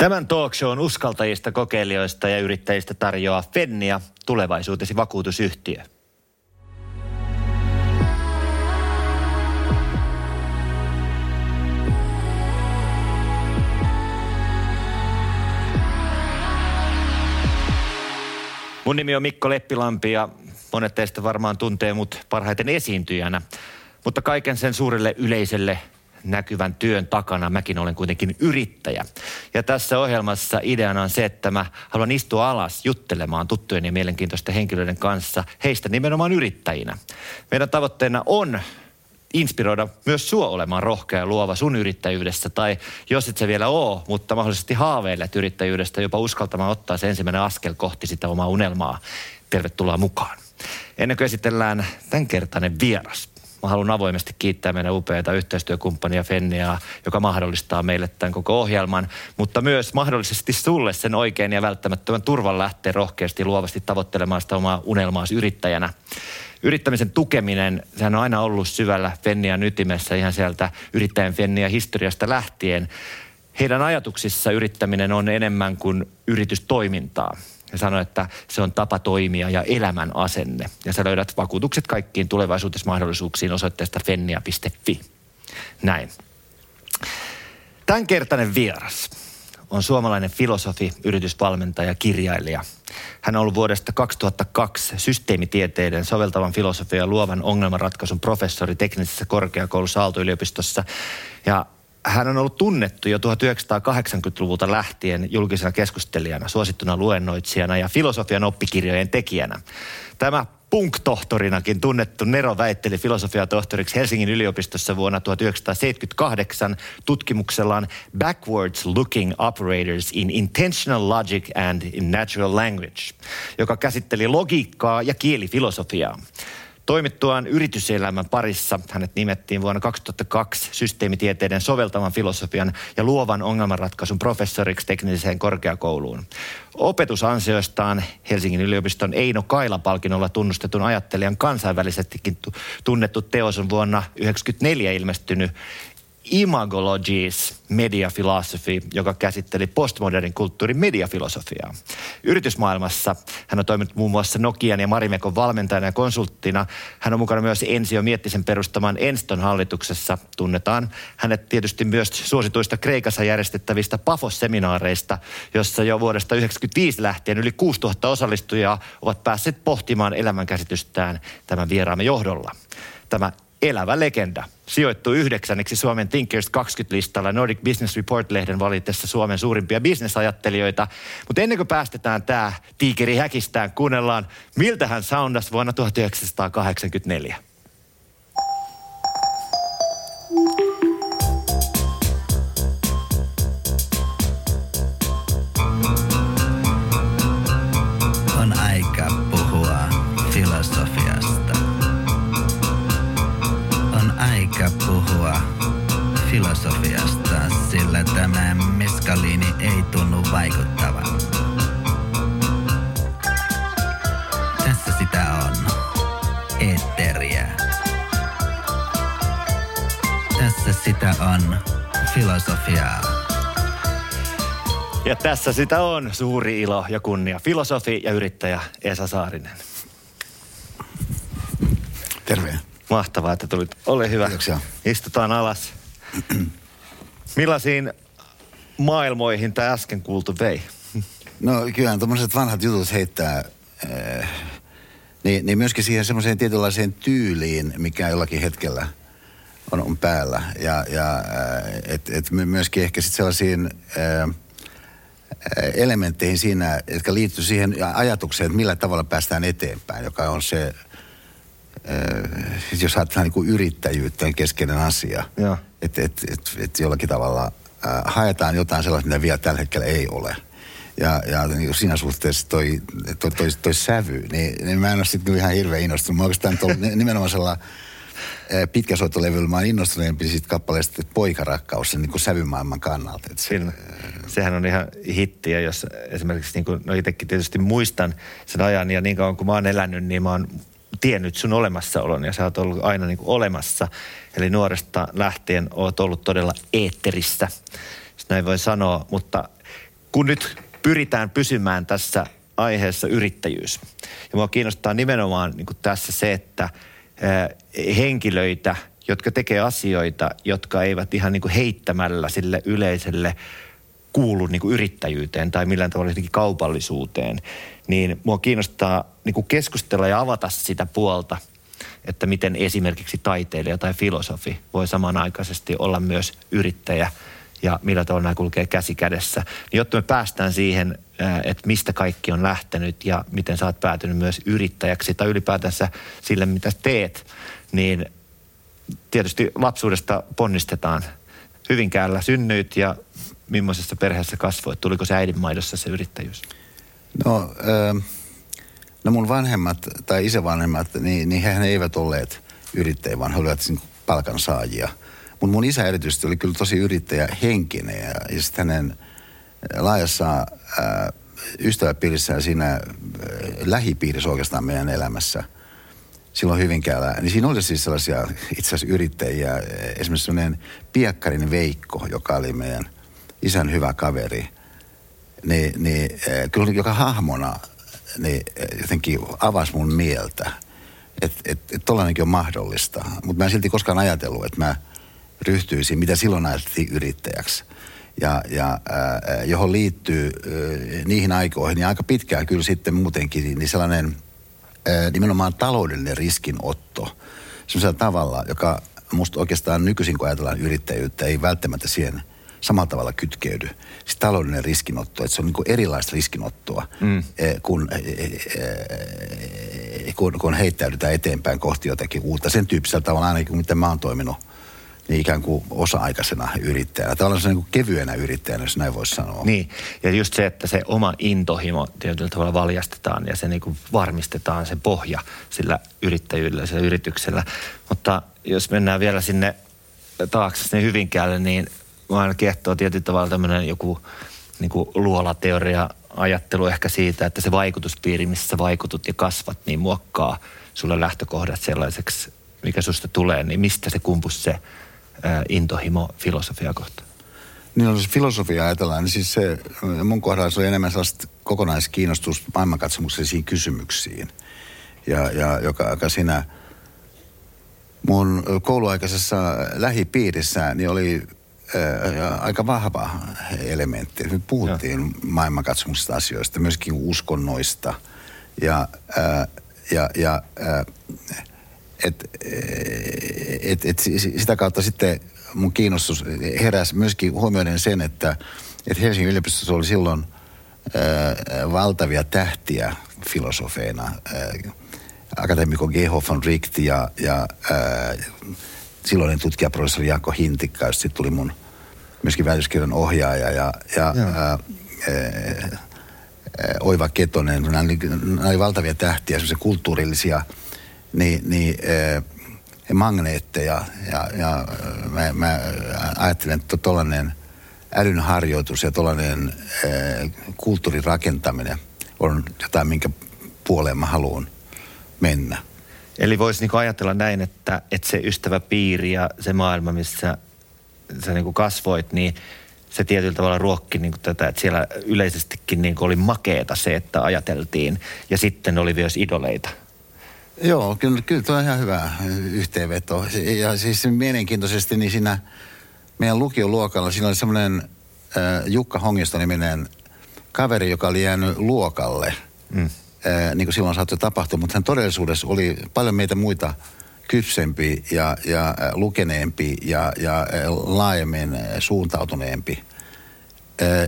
Tämän talk shown uskaltajista, kokeilijoista ja yrittäjistä tarjoaa Fennia, tulevaisuutesi vakuutusyhtiö. Mun nimi on Mikko Leppilampi ja monet teistä varmaan tuntee mut parhaiten esiintyjänä. Mutta kaiken sen suurelle yleisölle näkyvän työn takana mäkin olen kuitenkin yrittäjä. Ja tässä ohjelmassa ideana on se, että mä haluan istua alas juttelemaan tuttujen ja mielenkiintoisten henkilöiden kanssa heistä nimenomaan yrittäjinä. Meidän tavoitteena on inspiroida myös sua olemaan rohkea ja luova sun yrittäjyydessä. Tai jos et se vielä oo, mutta mahdollisesti haaveilet yrittäjyydestä, jopa uskaltamaan ottaa se ensimmäinen askel kohti sitä omaa unelmaa. Tervetuloa mukaan. Ennen kuin esitellään tämänkertainen vieras, Mä haluan avoimesti kiittää meidän upeita yhteistyökumppania Fenniaa, joka mahdollistaa meille tämän koko ohjelman, mutta myös mahdollisesti sulle sen oikein ja välttämättömän turvan lähteä rohkeasti luovasti tavoittelemaan sitä omaa unelmaasi yrittäjänä. Yrittämisen tukeminen, sehän on aina ollut syvällä Fennian ytimessä ihan sieltä yrittäjän Fennia historiasta lähtien. Heidän ajatuksissa yrittäminen on enemmän kuin yritystoimintaa. Ja sanoi, että se on tapa toimia ja elämän asenne. Ja sä löydät vakuutukset kaikkiin tulevaisuudessa mahdollisuuksiin osoitteesta fennia.fi. Näin. Tämänkertainen vieras on suomalainen filosofi, yritysvalmentaja, kirjailija. Hän on ollut vuodesta 2002 systeemitieteiden soveltavan filosofian ja luovan ongelmanratkaisun professori teknisessä korkeakoulussa Aalto-yliopistossa. Ja hän on ollut tunnettu jo 1980-luvulta lähtien julkisena keskustelijana, suosittuna luennoitsijana ja filosofian oppikirjojen tekijänä. Tämä punk-tohtorinakin tunnettu Nero väitteli filosofiatohtoriksi Helsingin yliopistossa vuonna 1978 tutkimuksellaan Backwards Looking Operators in Intentional Logic and in Natural Language, joka käsitteli logiikkaa ja kielifilosofiaa. Toimittuaan yrityselämän parissa hänet nimettiin vuonna 2002 systeemitieteiden soveltavan filosofian ja luovan ongelmanratkaisun professoriksi tekniseen korkeakouluun. Opetusansioistaan Helsingin yliopiston Eino Kaila-palkinnolla tunnustetun ajattelijan kansainvälisestikin tunnettu teos on vuonna 1994 ilmestynyt Imagologies Media Philosophy, joka käsitteli postmodernin kulttuurin mediafilosofiaa. Yritysmaailmassa hän on toiminut muun muassa Nokian ja Marimekon valmentajana ja konsulttina. Hän on mukana myös Ensio Miettisen perustaman Enston hallituksessa. Tunnetaan hänet tietysti myös suosituista Kreikassa järjestettävistä PAFOS-seminaareista, jossa jo vuodesta 1995 lähtien yli 6000 osallistujaa ovat päässeet pohtimaan elämänkäsitystään tämän vieraamme johdolla. Tämä elävä legenda. Sijoittuu yhdeksänneksi Suomen Thinkers 20-listalla Nordic Business Report-lehden valitessa Suomen suurimpia bisnesajattelijoita. Mutta ennen kuin päästetään tämä tiikeri häkistään, kuunnellaan, miltä hän soundas vuonna 1984. vaikuttava. Tässä sitä on. Eetteriä. Tässä sitä on. Filosofiaa. Ja tässä sitä on suuri ilo ja kunnia. Filosofi ja yrittäjä Esa Saarinen. Terve. Mahtavaa, että tulit. Ole hyvä. Kiitoksia. Istutaan alas. Millaisiin maailmoihin tämä äsken kuultu vei? No kyllä tuommoiset vanhat jutut heittää äh, niin, niin myöskin siihen semmoiseen tietynlaiseen tyyliin, mikä jollakin hetkellä on, on päällä. Ja, ja äh, et, et myöskin ehkä sitten sellaisiin äh, elementteihin siinä, jotka liittyy siihen ajatukseen, että millä tavalla päästään eteenpäin, joka on se, jos ajatellaan niin kuin yrittäjyyttä, on keskeinen asia. Että et, et, et jollakin tavalla äh, haetaan jotain sellaista, mitä vielä tällä hetkellä ei ole. Ja, ja niin siinä suhteessa toi, toi, toi, toi sävy, niin, niin mä en ole sitten ihan hirveän innostunut. Mä oikeastaan nimenomaan sellainen pitkäsoittolevyllä mä oon innostuneempi siitä kappaleesta Poikarakkaus sen niin kuin sävymaailman kannalta. se, Siinä, sehän on ihan hittiä, jos esimerkiksi, niin kuin, no itsekin tietysti muistan sen ajan ja niin kauan kuin mä oon elänyt, niin mä oon tiennyt sun olemassaolon ja sä oot ollut aina niin kuin olemassa. Eli nuoresta lähtien oot ollut todella eetterissä, jos näin voi sanoa. Mutta kun nyt pyritään pysymään tässä aiheessa yrittäjyys. Ja mua kiinnostaa nimenomaan niin tässä se, että henkilöitä, jotka tekee asioita, jotka eivät ihan niin heittämällä sille yleiselle kuulu niin kuin yrittäjyyteen tai millään tavalla jotenkin kaupallisuuteen, niin mua kiinnostaa niin kuin keskustella ja avata sitä puolta, että miten esimerkiksi taiteilija tai filosofi voi samanaikaisesti olla myös yrittäjä ja millä tavalla nämä kulkee käsi kädessä. Niin jotta me päästään siihen, että mistä kaikki on lähtenyt ja miten sä oot päätynyt myös yrittäjäksi tai ylipäätänsä sille, mitä teet, niin tietysti lapsuudesta ponnistetaan. Hyvinkäällä synnyit ja millaisessa perheessä kasvoit? Tuliko se äidinmaidossa se yrittäjyys? No, äh, no mun vanhemmat tai isävanhemmat, niin, niin hehän eivät olleet yrittäjiä, vaan he olivat palkansaajia. Mutta mun isä erityisesti oli kyllä tosi yrittäjähenkinen ja, ja sitten hänen laajassa äh, ystäväpiirissä ja siinä äh, lähipiirissä oikeastaan meidän elämässä – silloin Hyvinkäällä, niin siinä oli siis sellaisia itse asiassa yrittäjiä. Esimerkiksi sellainen Piekkarin Veikko, joka oli meidän isän hyvä kaveri. Niin, niin eh, kyllä joka hahmona niin eh, jotenkin avasi mun mieltä, että et, et tollanenkin on mahdollista. Mutta mä en silti koskaan ajatellut, että mä ryhtyisin, mitä silloin ajateltiin yrittäjäksi. Ja, ja äh, johon liittyy äh, niihin aikoihin, ja aika pitkään kyllä sitten muutenkin, niin sellainen – nimenomaan taloudellinen riskinotto sellaisella tavalla, joka musta oikeastaan nykyisin, kun ajatellaan yrittäjyyttä, ei välttämättä siihen samalla tavalla kytkeydy. Siis taloudellinen riskinotto, että se on niin erilaista riskinottoa, mm. kun, kun, kun heittäydytään eteenpäin kohti jotakin uutta. Sen tyyppisellä tavalla ainakin, mitä mä oon toiminut niin ikään kuin osa-aikaisena yrittäjänä. Tavallaan niin kuin kevyenä yrittäjänä, jos näin voisi sanoa. Niin, ja just se, että se oma intohimo tietyllä tavalla valjastetaan ja se niin kuin varmistetaan se pohja sillä yrittäjyydellä, sillä yrityksellä. Mutta jos mennään vielä sinne taakse sinne Hyvinkäälle, niin aina kiehtoo tietyllä tavalla tämmöinen joku niin kuin luolateoria ajattelu ehkä siitä, että se vaikutuspiiri, missä vaikutut ja kasvat, niin muokkaa sulle lähtökohdat sellaiseksi, mikä susta tulee, niin mistä se kumpus se intohimo filosofia kohtaan? Niin jos filosofia ajatellaan, niin siis se, mun kohdalla se oli enemmän sellaista kokonaiskiinnostus maailmankatsomuksellisiin kysymyksiin. Ja, ja joka, joka siinä mun kouluaikaisessa lähipiirissä niin oli ää, aika vahva elementti. Me puhuttiin ja. maailmankatsomuksista asioista, myöskin uskonnoista. Ja, ää, ja, ja ää, et, et, et, sitä kautta sitten mun kiinnostus heräsi myöskin huomioiden sen, että, että Helsingin yliopistossa oli silloin ää, valtavia tähtiä filosofeina. Ää, akateemikko Geho von Richt ja, ja ää, silloinen tutkijaprofessori Jaakko Hintikka, josta sitten tuli mun myöskin väitöskirjan ohjaaja ja, ja ää, ää, Oiva Ketonen. Nämä oli, nämä oli valtavia tähtiä, kulttuurillisia – niin, niin äh, magneetteja. Ja, ja mä, mä ajattelen, että tuollainen älyn harjoitus ja tuollainen kulttuurin rakentaminen on jotain, minkä puoleen mä haluan mennä. Eli voisi niinku ajatella näin, että, että se ystäväpiiri ja se maailma, missä sä niinku kasvoit, niin se tietyllä tavalla ruokki niin kuin tätä, että siellä yleisestikin niin kuin oli makeeta se, että ajateltiin. Ja sitten oli myös idoleita. Joo, kyllä, kyllä tuo on ihan hyvä yhteenveto. Ja siis mielenkiintoisesti niin siinä meidän lukioluokalla, siinä oli semmoinen äh, Jukka Hongisto-niminen kaveri, joka oli jäänyt luokalle. Mm. Niin kuin silloin saattoi tapahtua, mutta hän todellisuudessa oli paljon meitä muita kypsempi ja, ja lukeneempi ja, ja laajemmin suuntautuneempi.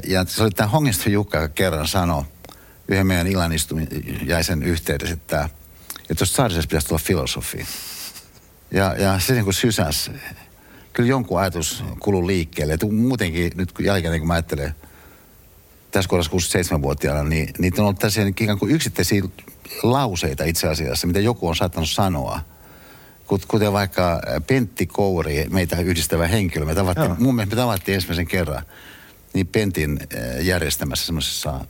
Ja se oli tämä Hongisto Jukka, joka kerran sanoi yhden meidän illanistujaisen yhteydessä, että – että tuosta Saarisesta pitäisi tulla filosofi. Ja, ja se niin kuin sysäs. Kyllä jonkun ajatus kuluu liikkeelle. Että muutenkin nyt jälkeen kun mä ajattelen, tässä kohdassa 67-vuotiaana, niin niitä on ollut tässä ikään kuin yksittäisiä lauseita itse asiassa, mitä joku on saattanut sanoa. Kuten vaikka Pentti Kouri, meitä yhdistävä henkilö. Me tavattiin, mun mielestä me tavattiin ensimmäisen kerran niin Pentin järjestämässä semmoisessa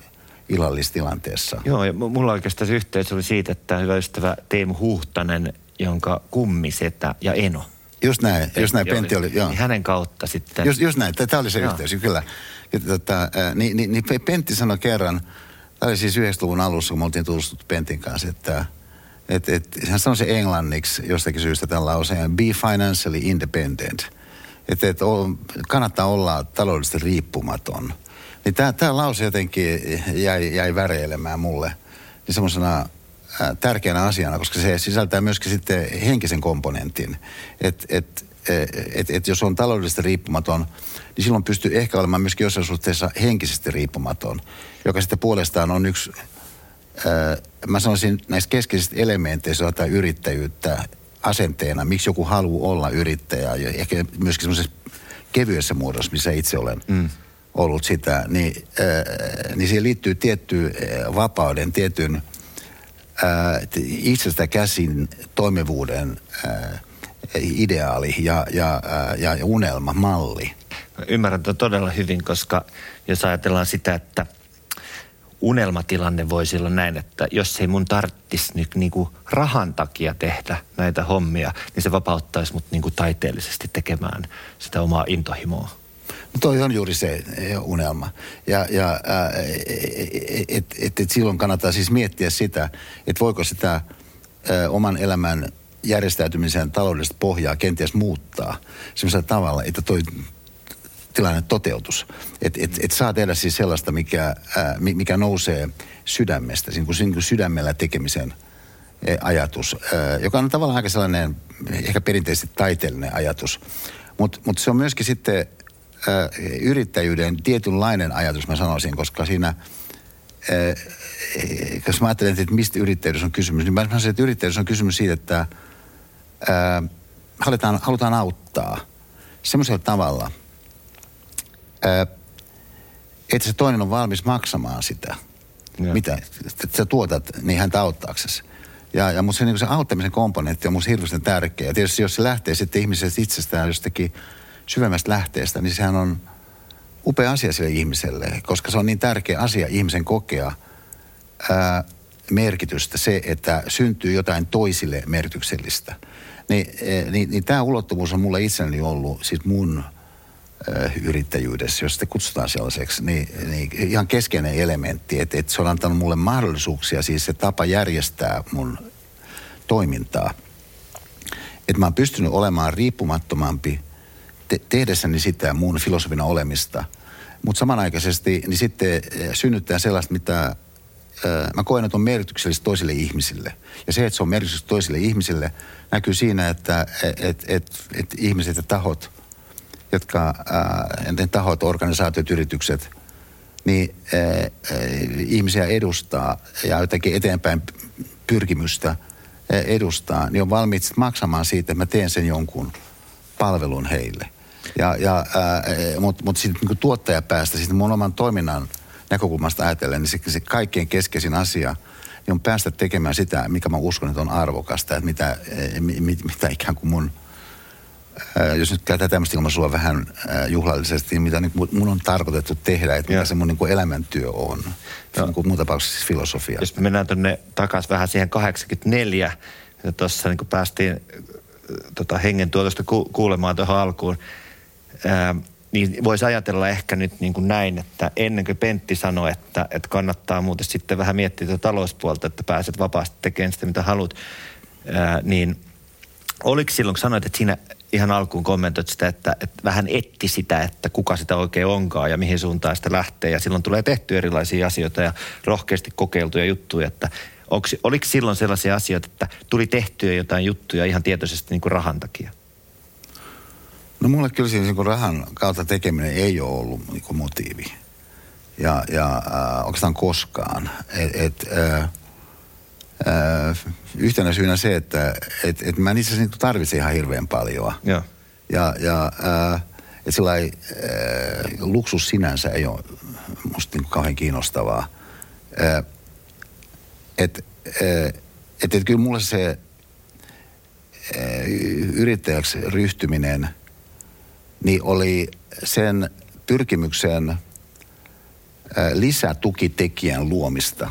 illallistilanteessa. Joo, ja mulla oikeastaan se yhteys oli siitä, että hyvä ystävä Teemu Huhtanen, jonka kummisetä ja Eno Just näin, Pentti just näin, Pentti oli, oli joo. Niin hänen kautta sitten. Just, just näin, tämä oli se joo. yhteys, kyllä. Ja, tota, niin, niin, niin Pentti sanoi kerran, tämä oli siis 90-luvun alussa, kun me oltiin tullut Pentin kanssa, että et, et, hän sanoi se englanniksi jostakin syystä tämän lauseen, be financially independent. Että et, kannattaa olla taloudellisesti riippumaton. Niin tämä lause jotenkin jäi, jäi väreilemään mulle niin semmoisena tärkeänä asiana, koska se sisältää myöskin sitten henkisen komponentin. Että et, et, et jos on taloudellisesti riippumaton, niin silloin pystyy ehkä olemaan myöskin jossain suhteessa henkisesti riippumaton, joka sitten puolestaan on yksi, ää, mä sanoisin näistä keskeisistä elementeistä jotain yrittäjyyttä asenteena, miksi joku haluaa olla yrittäjä, ja ehkä myöskin semmoisessa kevyessä muodossa, missä itse olen mm. ollut sitä, niin, ää, niin siihen liittyy tietty vapauden, tietyn ää, itsestä käsin toimivuuden ää, ideaali ja, ja, ja, ja unelma, malli. Ymmärrän todella hyvin, koska jos ajatellaan sitä, että unelmatilanne voisi olla näin, että jos ei mun tarttisi nyt niinku rahan takia tehdä näitä hommia, niin se vapauttaisi mut niinku taiteellisesti tekemään sitä omaa intohimoa. Toi on juuri se unelma. Ja, ja että et, et silloin kannattaa siis miettiä sitä, että voiko sitä ä, oman elämän järjestäytymisen taloudellista pohjaa kenties muuttaa sellaisella tavalla, että toi tilanne toteutus. Että et, et saa tehdä siis sellaista, mikä, ää, mikä nousee sydämestä, niin kuin, niin kuin sydämellä tekemisen ajatus, joka on tavallaan aika sellainen ehkä perinteisesti taiteellinen ajatus. Mutta mut se on myöskin sitten yrittäjyyden tietynlainen ajatus, mä sanoisin, koska siinä, jos mä ajattelen, että mistä yrittäjyydessä on kysymys, niin mä sanoisin, että yrittäjyydessä on kysymys siitä, että ää, halutaan, halutaan auttaa semmoisella tavalla, ää, että se toinen on valmis maksamaan sitä, ja. mitä että sä tuotat, niin häntä auttaaksesi. Ja, ja musta se, niin se auttamisen komponentti on musta hirveästi tärkeä. Ja tietysti jos se lähtee sitten ihmisestä itsestään jostakin syvemmästä lähteestä, niin sehän on upea asia sille ihmiselle, koska se on niin tärkeä asia ihmisen kokea ää, merkitystä, se, että syntyy jotain toisille merkityksellistä. Niin, niin, niin tämä ulottuvuus on mulle itselleni ollut, siis mun yrittäjyydessä, jos sitä kutsutaan sellaiseksi, niin, niin ihan keskeinen elementti, että, että se on antanut mulle mahdollisuuksia, siis se tapa järjestää mun toimintaa. Että mä oon pystynyt olemaan riippumattomampi te- tehdessäni sitä mun filosofina olemista, mutta samanaikaisesti niin sitten synnyttää sellaista, mitä mä koen, että on merkityksellistä toisille ihmisille. Ja se, että se on merkityksellistä toisille ihmisille, näkyy siinä, että et, et, et ihmiset ja tahot, jotka, ää, tahot, organisaatiot, yritykset, niin ää, ihmisiä edustaa ja jotenkin eteenpäin pyrkimystä edustaa, niin on valmiit maksamaan siitä, että mä teen sen jonkun palvelun heille. Ja, ja, Mutta mut sitten niin tuottajapäästä, sitten mun oman toiminnan – näkökulmasta ajatellen, niin se, se kaikkein keskeisin asia niin on päästä tekemään sitä, mikä mä uskon, että on arvokasta, että mitä, eh, mit, mitä ikään kuin mun, ää, jos nyt käytetään tämmöistä ilmaisua vähän ää, juhlallisesti, niin mitä niin mun on tarkoitettu tehdä, että mikä se mun niin kuin elämäntyö on. Se on niin mun tapauksessa siis filosofia. Jos me mennään tuonne takaisin vähän siihen 84, ja tuossa niin päästiin tota, hengen tuotosta ku, kuulemaan tuohon alkuun, ää, niin voisi ajatella ehkä nyt niin kuin näin, että ennen kuin Pentti sanoi, että, että kannattaa muuten sitten vähän miettiä tätä talouspuolta, että pääset vapaasti tekemään sitä, mitä haluat, ää, niin oliko silloin, kun sanoit, että siinä ihan alkuun kommentoit sitä, että, että vähän etti sitä, että kuka sitä oikein onkaan ja mihin suuntaan sitä lähtee. Ja silloin tulee tehty erilaisia asioita ja rohkeasti kokeiltuja juttuja, että oliko silloin sellaisia asioita, että tuli tehtyä jotain juttuja ihan tietoisesti niin kuin rahan takia? No mulle kyllä siis niin rahan kautta tekeminen ei ole ollut niin kuin motiivi. Ja, ja äh, oikeastaan koskaan. Et, et, äh, äh, yhtenä syynä se, että et, et mä itse asiassa niin tarvitsen ihan hirveän paljon. Ja, ja, ja äh, että sillä äh, luksus sinänsä ei ole musta niin kauhean kiinnostavaa. Äh, että äh, et, et kyllä mulle se äh, yrittäjäksi ryhtyminen – niin oli sen pyrkimyksen lisätukitekijän luomista,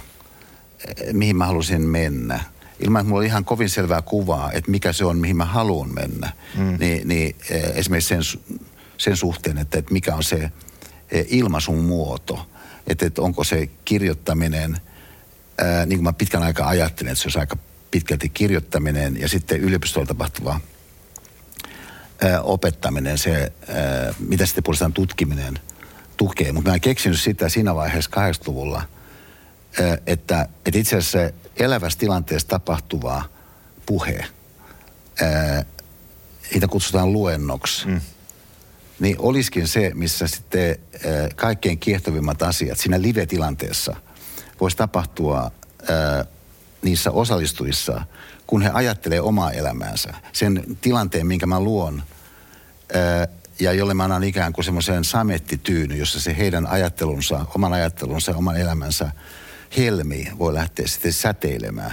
mihin mä halusin mennä. ilman, että mulla oli ihan kovin selvää kuvaa, että mikä se on, mihin mä haluan mennä. Mm. Niin, niin esimerkiksi sen, sen suhteen, että, että mikä on se ilmaisun muoto. Että, että onko se kirjoittaminen, ää, niin kuin mä pitkän aikaa ajattelin, että se olisi aika pitkälti kirjoittaminen ja sitten yliopistolla tapahtuva opettaminen, se, ää, mitä sitten puolestaan tutkiminen tukee. Mutta mä en keksinyt sitä siinä vaiheessa 80-luvulla, ää, että, että itse asiassa se elävässä tilanteessa tapahtuvaa puhe, niitä kutsutaan luennoksi, mm. niin olisikin se, missä sitten kaikkein kiehtovimmat asiat siinä live-tilanteessa voisi tapahtua niissä osallistujissa, kun he ajattelee omaa elämäänsä. Sen tilanteen, minkä mä luon, ja jolle mä annan ikään kuin semmoisen samettityyny, jossa se heidän ajattelunsa, oman ajattelunsa, oman elämänsä helmi voi lähteä sitten säteilemään.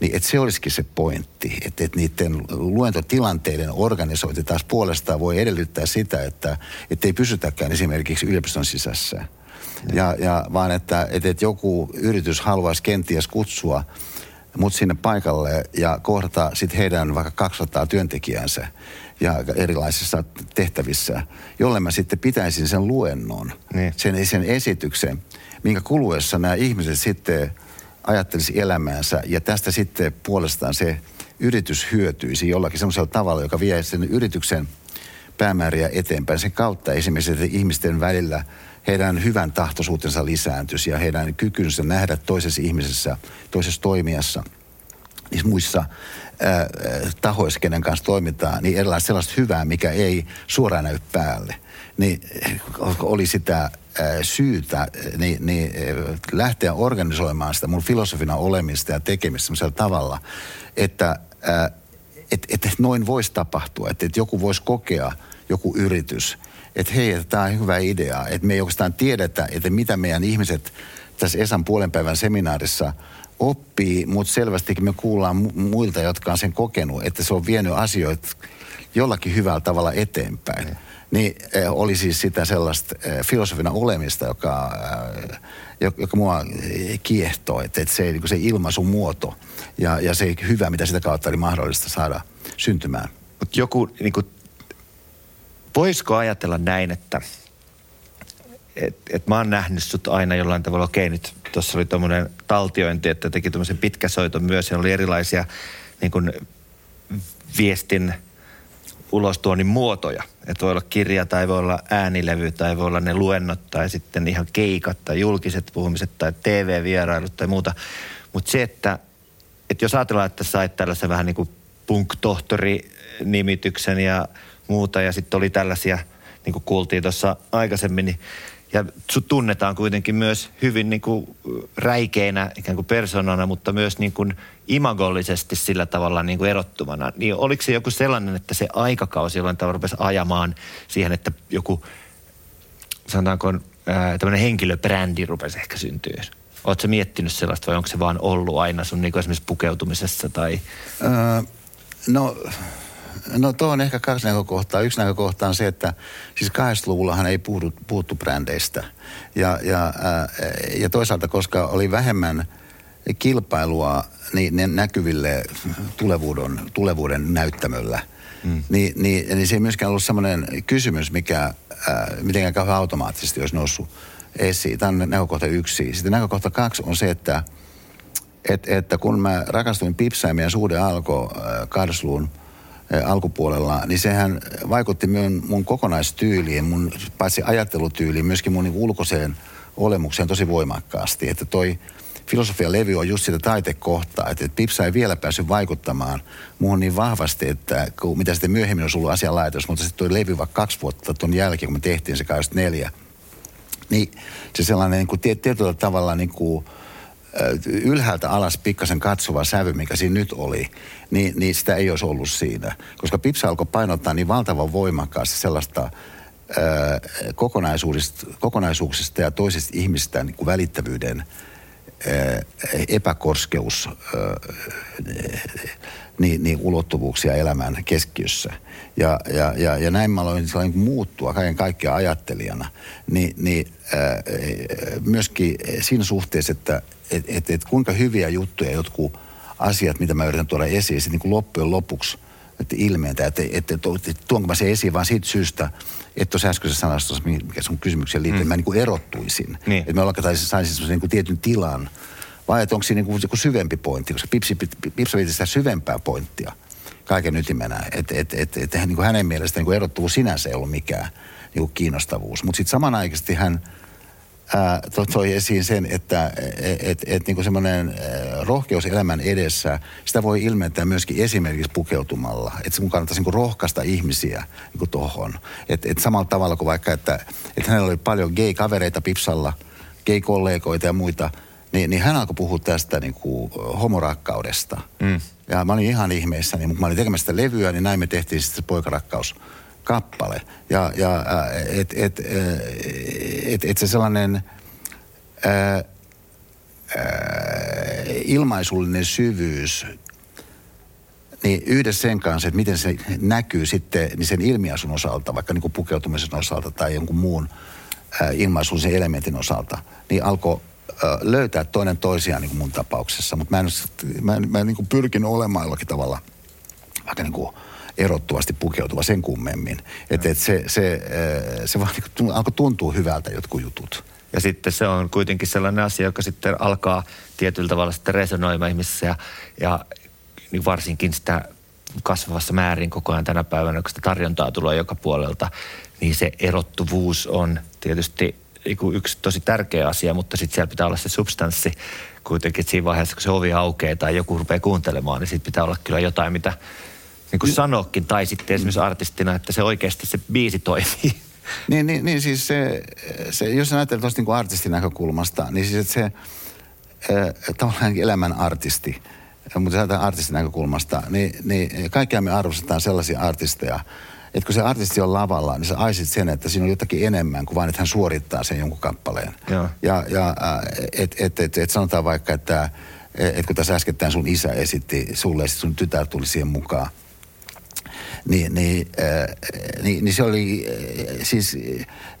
Niin että se olisikin se pointti, että, että niiden luentotilanteiden organisointi taas puolestaan voi edellyttää sitä, että, että ei pysytäkään esimerkiksi yliopiston sisässä. Ja, ja vaan että, että, että joku yritys haluaisi kenties kutsua mut sinne paikalle ja kohdata sitten heidän vaikka 200 työntekijänsä ja erilaisissa tehtävissä, jolle mä sitten pitäisin sen luennon, niin. sen, sen esityksen, minkä kuluessa nämä ihmiset sitten ajattelisi elämäänsä ja tästä sitten puolestaan se yritys hyötyisi jollakin semmoisella tavalla, joka vie sen yrityksen päämääriä eteenpäin. Sen kautta esimerkiksi ihmisten välillä heidän hyvän tahtoisuutensa lisääntyisi ja heidän kykynsä nähdä toisessa ihmisessä, toisessa toimijassa, niissä muissa ää, tahoissa, kenen kanssa toimitaan, niin erilaista sellaista hyvää, mikä ei suoraan näy päälle. Niin oli sitä syytä niin, niin lähteä organisoimaan sitä mun filosofina olemista ja tekemistä sellaisella tavalla, että et, et noin voisi tapahtua, että et joku voisi kokea, joku yritys, että hei, että tämä on hyvä idea, että me ei oikeastaan tiedetä, että mitä meidän ihmiset tässä Esan puolen päivän seminaarissa oppii, mutta selvästikin me kuullaan muilta, jotka on sen kokenut, että se on vienyt asioita jollakin hyvällä tavalla eteenpäin. Mm niin eh, oli siis sitä sellaista eh, filosofina olemista, joka, eh, joka mua kiehtoo, että, että se, niin se ilmaisun muoto ja, ja se hyvä, mitä sitä kautta oli mahdollista saada syntymään. Mutta joku, niin kuin, voisiko ajatella näin, että et, et mä oon nähnyt sut aina jollain tavalla, okei nyt tuossa oli tuommoinen taltiointi, että teki tuommoisen pitkäsoiton myös, ja oli erilaisia niin kuin, viestin ulostuonnin muotoja. Että voi olla kirja tai voi olla äänilevy tai voi olla ne luennot tai sitten ihan keikat tai julkiset puhumiset tai TV-vierailut tai muuta. Mutta se, että, että jos ajatellaan, että sait tällaisen vähän niin kuin punk-tohtori-nimityksen ja muuta ja sitten oli tällaisia, niin kuin kuultiin tuossa aikaisemmin, niin ja sut tunnetaan kuitenkin myös hyvin niin kuin räikeinä ikään kuin persoonana, mutta myös niin kuin imagollisesti sillä tavalla niin kuin erottuvana. Niin oliko se joku sellainen, että se aikakausi jollain tavalla rupesi ajamaan siihen, että joku, sanotaanko tämmöinen henkilöbrändi rupesi ehkä syntyä? Oletko miettinyt sellaista vai onko se vaan ollut aina sun niin kuin esimerkiksi pukeutumisessa tai? Öö, no No tuo on ehkä kaksi näkökohtaa. Yksi näkökohta on se, että siis 80-luvullahan ei puhuttu, puhuttu brändeistä. Ja, ja, ää, ja toisaalta, koska oli vähemmän kilpailua niin ne näkyville tulevuuden, tulevuuden näyttämöllä, mm. niin, niin, niin se ei myöskään ollut sellainen kysymys, mikä ää, mitenkään kauhean automaattisesti olisi noussut esiin. Tämä on näkökohta yksi. Sitten näkökohta kaksi on se, että et, että kun mä rakastuin Pipsään, meidän suhde alkoi Karsluun – alkupuolella, niin sehän vaikutti myös mun kokonaistyyliin, mun paitsi ajattelutyyliin, myöskin mun niin ulkoiseen olemukseen tosi voimakkaasti. Että toi filosofian levy on just sitä taitekohtaa, että, Pipsa ei vielä päässyt vaikuttamaan muuhun niin vahvasti, että kun, mitä sitten myöhemmin olisi ollut asianlaitos, mutta sitten toi levy vaikka kaksi vuotta tuon jälkeen, kun me tehtiin se 24, niin se sellainen niin kuin, tietyllä tavalla niin kuin, ylhäältä alas pikkasen katsova sävy, mikä siinä nyt oli, niin, niin sitä ei olisi ollut siinä. Koska Pipsa alkoi painottaa niin valtavan voimakkaasti sellaista kokonaisuuksista, kokonaisuuksista ja toisista ihmistä niin kuin välittävyyden epäkorskeus niin, niin ulottuvuuksia elämän keskiössä. Ja, ja, ja, ja näin mä aloin muuttua kaiken kaikkiaan ajattelijana. Ni, niin äh, myöskin siinä suhteessa, että et, et, et kuinka hyviä juttuja jotkut asiat, mitä mä yritän tuoda esiin, sitten niin loppujen lopuksi että ilmeentää, että, että, että, tuonko mä se esiin vaan siitä syystä, että tuossa äskeisessä sanastossa, mikä sun kysymykseen liittyy, mm. mä niin kuin erottuisin. Niin. Että mä olkataisin saisin semmoisen niin tietyn tilan, vai että onko siinä niin kuin joku syvempi pointti, koska Pipsi, Pipsa viitti sitä syvempää pointtia kaiken ytimenä. Että et, et, et, et, niin kuin hänen mielestään niin kuin erottuvuus sinänsä ei ollut mikään niin kuin kiinnostavuus. Mutta sitten samanaikaisesti hän ää, toi esiin sen, että et, et, et, niin semmoinen rohkeus elämän edessä, sitä voi ilmentää myöskin esimerkiksi pukeutumalla. Että mun kannattaisi niin rohkaista ihmisiä niin tuohon. Että et samalla tavalla kuin vaikka, että et hänellä oli paljon gay-kavereita Pipsalla, gay-kollegoita ja muita, niin, niin hän alkoi puhua tästä niin kuin homorakkaudesta. Mm. Ja mä olin ihan ihmeessä, niin mä olin tekemässä sitä levyä, niin näin me tehtiin sitten se poikarakkaus kappale. Ja, ja että et, et, et se sellainen ää, ää, ilmaisullinen syvyys, niin yhdessä sen kanssa, että miten se näkyy sitten niin sen ilmiasun osalta, vaikka niin kuin pukeutumisen osalta tai jonkun muun ää, ilmaisullisen elementin osalta, niin alkoi löytää toinen toisiaan niin kuin mun tapauksessa. Mutta mä en, mä en, mä en niin kuin pyrkinyt olemaan jollakin tavalla vaikka niin kuin erottuvasti pukeutuva sen kummemmin. Että et se, se, se vaan niin alkoi tuntua hyvältä jotkut jutut. Ja sitten se on kuitenkin sellainen asia, joka sitten alkaa tietyllä tavalla sitten resonoimaan ihmisissä ja, ja niin varsinkin sitä kasvavassa määrin koko ajan tänä päivänä, kun sitä tarjontaa tulee joka puolelta, niin se erottuvuus on tietysti yksi tosi tärkeä asia, mutta sitten siellä pitää olla se substanssi kuitenkin, että siinä vaiheessa, kun se ovi aukeaa tai joku rupeaa kuuntelemaan, niin sitten pitää olla kyllä jotain, mitä niin kuin sanokin, tai sitten esimerkiksi artistina, että se oikeasti se biisi toimii. Niin, niin, niin siis se, se jos ajattelee tuosta niin artistin näkökulmasta, niin siis että se äh, tavallaan elämän artisti, mutta jos artistin näkökulmasta, niin, niin kaikkia me arvostetaan sellaisia artisteja, että kun se artisti on lavalla, niin sä aisit sen, että siinä on jotakin enemmän kuin vain, että hän suorittaa sen jonkun kappaleen. Joo. Ja, ja että et, et, et sanotaan vaikka, että et kun tässä äskettäin sun isä esitti sulle ja sun tytär tuli siihen mukaan, niin, niin, äh, niin, niin se oli äh, siis,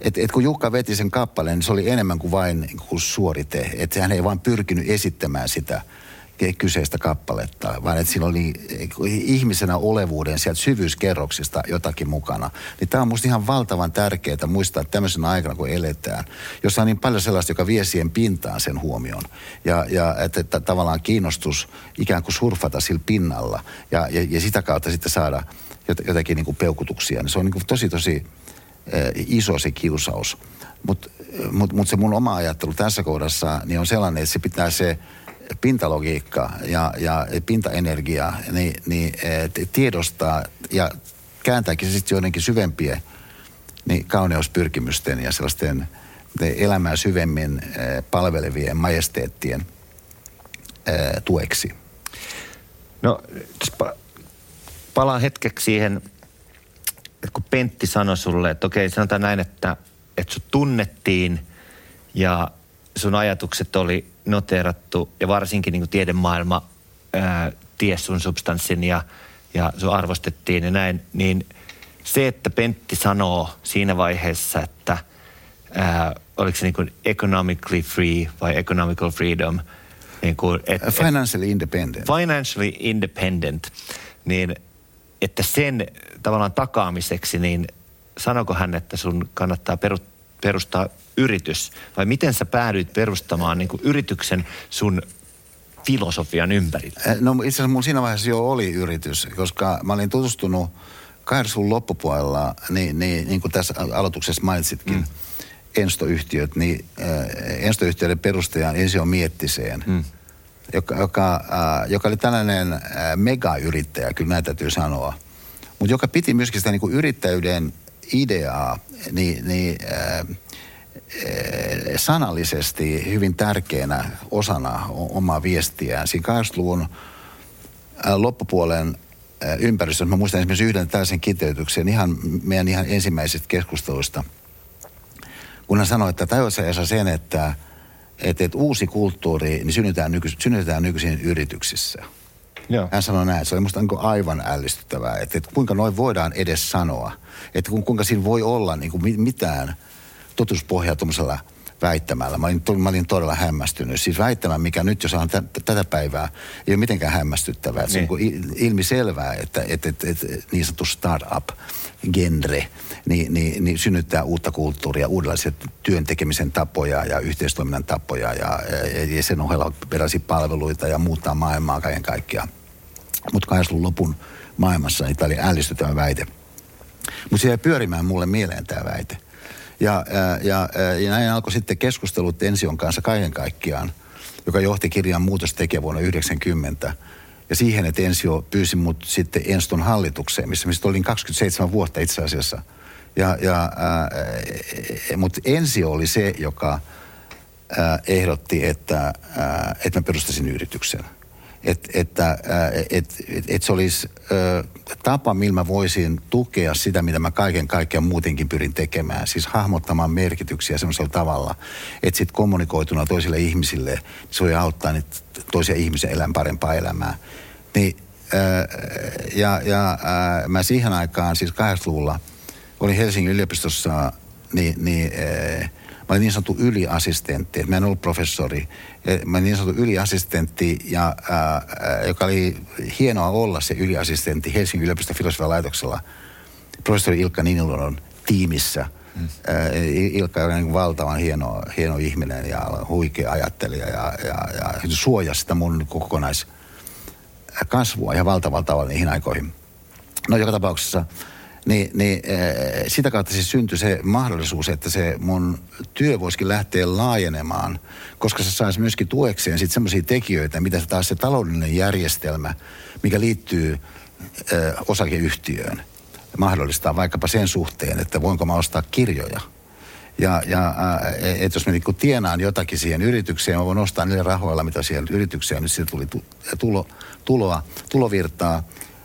että et kun Jukka veti sen kappaleen, niin se oli enemmän kuin vain niin kuin suorite. Että hän ei vain pyrkinyt esittämään sitä kyseistä kappaletta, vaan että siinä oli ihmisenä olevuuden sieltä syvyyskerroksista jotakin mukana. Niin tämä on musta ihan valtavan tärkeää muistaa että tämmöisen aikana, kun eletään, jossa on niin paljon sellaista, joka vie siihen pintaan sen huomion. Ja, ja että, että tavallaan kiinnostus ikään kuin surfata sillä pinnalla ja, ja, ja sitä kautta sitten saada jotakin niin kuin peukutuksia. Se on niin kuin tosi, tosi äh, iso se kiusaus. Mutta mut, mut se mun oma ajattelu tässä kohdassa niin on sellainen, että se pitää se pintalogiikka ja, ja pintaenergia niin, niin tiedostaa ja kääntääkin se sitten joidenkin syvempien niin kauneuspyrkimysten ja sellaisten elämää syvemmin palvelevien majesteettien tueksi. No, palaan hetkeksi siihen, että kun Pentti sanoi sulle, että okei, sanotaan näin, että, että sut tunnettiin ja sun ajatukset oli noteerattu ja varsinkin niin kuin tiedemaailma ää, ties sun substanssin ja, ja sun arvostettiin ja näin, niin se, että Pentti sanoo siinä vaiheessa, että ää, oliko se niin kuin economically free vai economical freedom, niin kuin, et, financially independent. Financially independent, niin että sen tavallaan takaamiseksi, niin sanoko hän, että sun kannattaa perustaa yritys? Vai miten sä päädyit perustamaan niin yrityksen sun filosofian ympärille? No itse asiassa mun siinä vaiheessa jo oli yritys, koska mä olin tutustunut Kairsun loppupuolella, niin, niin, niin kuin tässä aloituksessa mainitsitkin, mm. Enstoyhtiöt, niin äh, Enstoyhtiöiden perustajan Ensio Miettiseen, mm. Joka, joka, äh, joka oli tällainen äh, megayrittäjä, kyllä näin täytyy sanoa. Mutta joka piti myöskin sitä niin yrittäjyyden ideaa, niin, niin äh, Eh, sanallisesti hyvin tärkeänä osana omaa viestiään. Siinä 80-luvun äh, loppupuolen äh, ympäristössä, mä muistan esimerkiksi yhden tällaisen kiteytyksen ihan meidän ihan ensimmäisistä keskusteluista, kun hän sanoi, että tajuatko sen, että, että, että uusi kulttuuri niin synnytetään, nyky, synnytetään nykyisin yrityksissä. Joo. Hän sanoi näin, se oli musta niin aivan ällistyttävää, että, että kuinka noin voidaan edes sanoa, että kuinka siinä voi olla niin kuin mitään – totuuspohjaa tuommoisella väittämällä. Mä olin, mä olin todella hämmästynyt. Siis väittämä, mikä nyt, jos on t- tätä päivää, ei ole mitenkään hämmästyttävää. Niin. Se on niin ilmiselvää, että et, et, et, niin sanottu startup-genre niin, niin, niin synnyttää uutta kulttuuria, uudenlaisia työn tekemisen tapoja ja yhteistoiminnan tapoja ja, ja, ja sen ohella peräsi palveluita ja muuttaa maailmaa kaiken kaikkiaan. Mutta 80 lopun maailmassa niin tämä oli ällistyttävä väite. Mutta se jäi pyörimään mulle mieleen tämä väite. Ja, ja, ja, ja näin alkoi sitten keskustelut Ension kanssa kaiken kaikkiaan, joka johti kirjan muutostekijä vuonna 90. Ja siihen, että Ensio pyysi mut sitten Enston hallitukseen, missä, missä olin 27 vuotta itse asiassa. Ja, ja, äh, mutta Ensio oli se, joka äh, ehdotti, että, äh, että mä perustasin yrityksen että, että et, et, et se olisi ö, tapa, millä mä voisin tukea sitä, mitä mä kaiken kaikkiaan muutenkin pyrin tekemään. Siis hahmottamaan merkityksiä semmoisella tavalla, että sitten kommunikoituna toisille ihmisille, se voi auttaa niitä toisia ihmisiä elämään parempaa elämää. Niin, ö, ja ja ö, mä siihen aikaan, siis 80-luvulla, olin Helsingin yliopistossa, niin, niin Mä olin niin sanottu yliassistentti, mä en ollut professori. Mä olin niin sanottu yliassistentti, ja, ää, joka oli hienoa olla se yliassistentti Helsingin yliopiston filosofian laitoksella. Professori Ilkka Ninilon tiimissä. Mm. Ilkka oli niin valtavan hieno, hieno ihminen ja huikea ajattelija ja, ja, ja suojasi sitä mun kokonaiskasvua ihan valtavalla tavalla niihin aikoihin. No joka tapauksessa niin, niin äh, sitä kautta siis syntyi se mahdollisuus, että se mun työ voisikin lähteä laajenemaan, koska se saisi myöskin tuekseen sitten semmoisia tekijöitä, mitä se taas se taloudellinen järjestelmä, mikä liittyy äh, osakeyhtiöön, mahdollistaa vaikkapa sen suhteen, että voinko mä ostaa kirjoja. Ja, ja äh, että jos mä niinku tienaan jotakin siihen yritykseen, mä voin ostaa niille rahoilla, mitä siihen yritykseen nyt siitä tuli tulo, tuloa, tulovirtaa,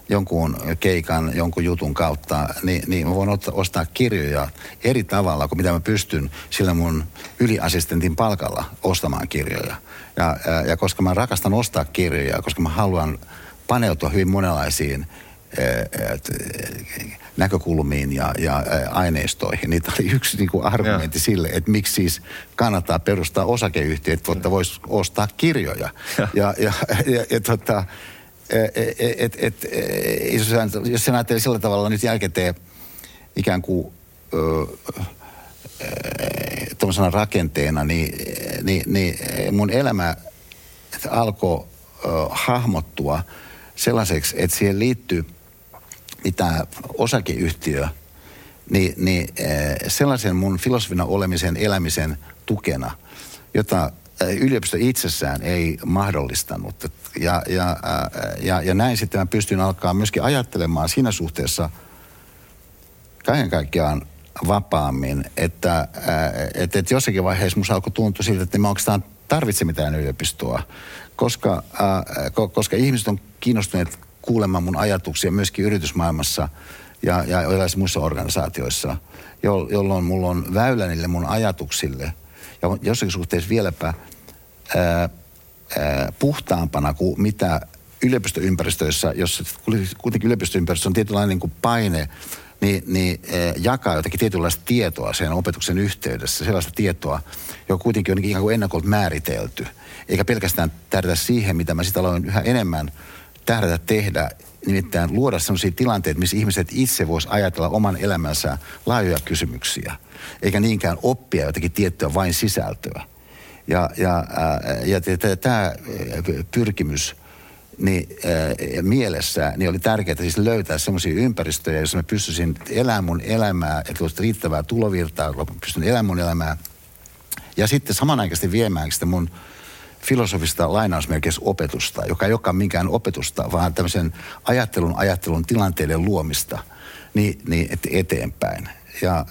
jonkun keikan, jonkun jutun kautta, niin, niin mä voin ottaa, ostaa kirjoja eri tavalla kuin mitä mä pystyn sillä mun yliassistentin palkalla ostamaan kirjoja. Ja, ja, ja koska mä rakastan ostaa kirjoja, koska mä haluan paneutua hyvin monenlaisiin näkökulmiin ja, ja aineistoihin. Niitä oli yksi niin kuin argumentti ja. sille, että miksi siis kannattaa perustaa osakeyhtiö, että voisi ostaa kirjoja. Ja, ja, ja, ja, ja tota, et, et, et, jos, sen ajattelee sillä tavalla nyt jälkikäteen ikään kuin tuollaisena rakenteena, niin, niin, niin mun elämä alkoi hahmottua sellaiseksi, että siihen liittyy mitä osakeyhtiö, niin, niin sellaisen mun filosofina olemisen elämisen tukena, jota yliopisto itsessään ei mahdollistanut. Ja, ja, ja, ja näin sitten mä pystyn alkaa myöskin ajattelemaan siinä suhteessa kaiken kaikkiaan vapaammin, että, että, että jossakin vaiheessa musta alkoi tuntua siltä, että mä oikeastaan tarvitse mitään yliopistoa, koska, koska ihmiset on kiinnostuneet kuulemaan mun ajatuksia myöskin yritysmaailmassa ja, ja erilaisissa muissa organisaatioissa, jolloin mulla on väylä niille mun ajatuksille – ja jossakin suhteessa vieläpä ää, ää, puhtaampana kuin mitä yliopistoympäristöissä, jos kuitenkin yliopistoympäristössä on tietynlainen niin kuin paine, niin, niin ää, jakaa jotakin tietynlaista tietoa sen opetuksen yhteydessä, sellaista tietoa, joka kuitenkin on ikään kuin ennakolta määritelty. Eikä pelkästään tähdätä siihen, mitä mä sitä aloin yhä enemmän tähdätä tehdä, nimittäin luoda sellaisia tilanteita, missä ihmiset itse vois ajatella oman elämänsä laajoja kysymyksiä, eikä niinkään oppia jotakin tiettyä vain sisältöä. Ja, ja, ja, ja tämä pyrkimys niin, ää, mielessä niin oli tärkeää siis löytää semmoisia ympäristöjä, joissa mä pystyisin elämään mun elämää, että olisi riittävää tulovirtaa, pystyn elämään mun elämää. Ja sitten samanaikaisesti viemään sitä mun filosofista lainausmerkeissä opetusta, joka ei olekaan minkään opetusta, vaan tämmöisen ajattelun, ajattelun tilanteiden luomista niin, niin et, eteenpäin. Ja,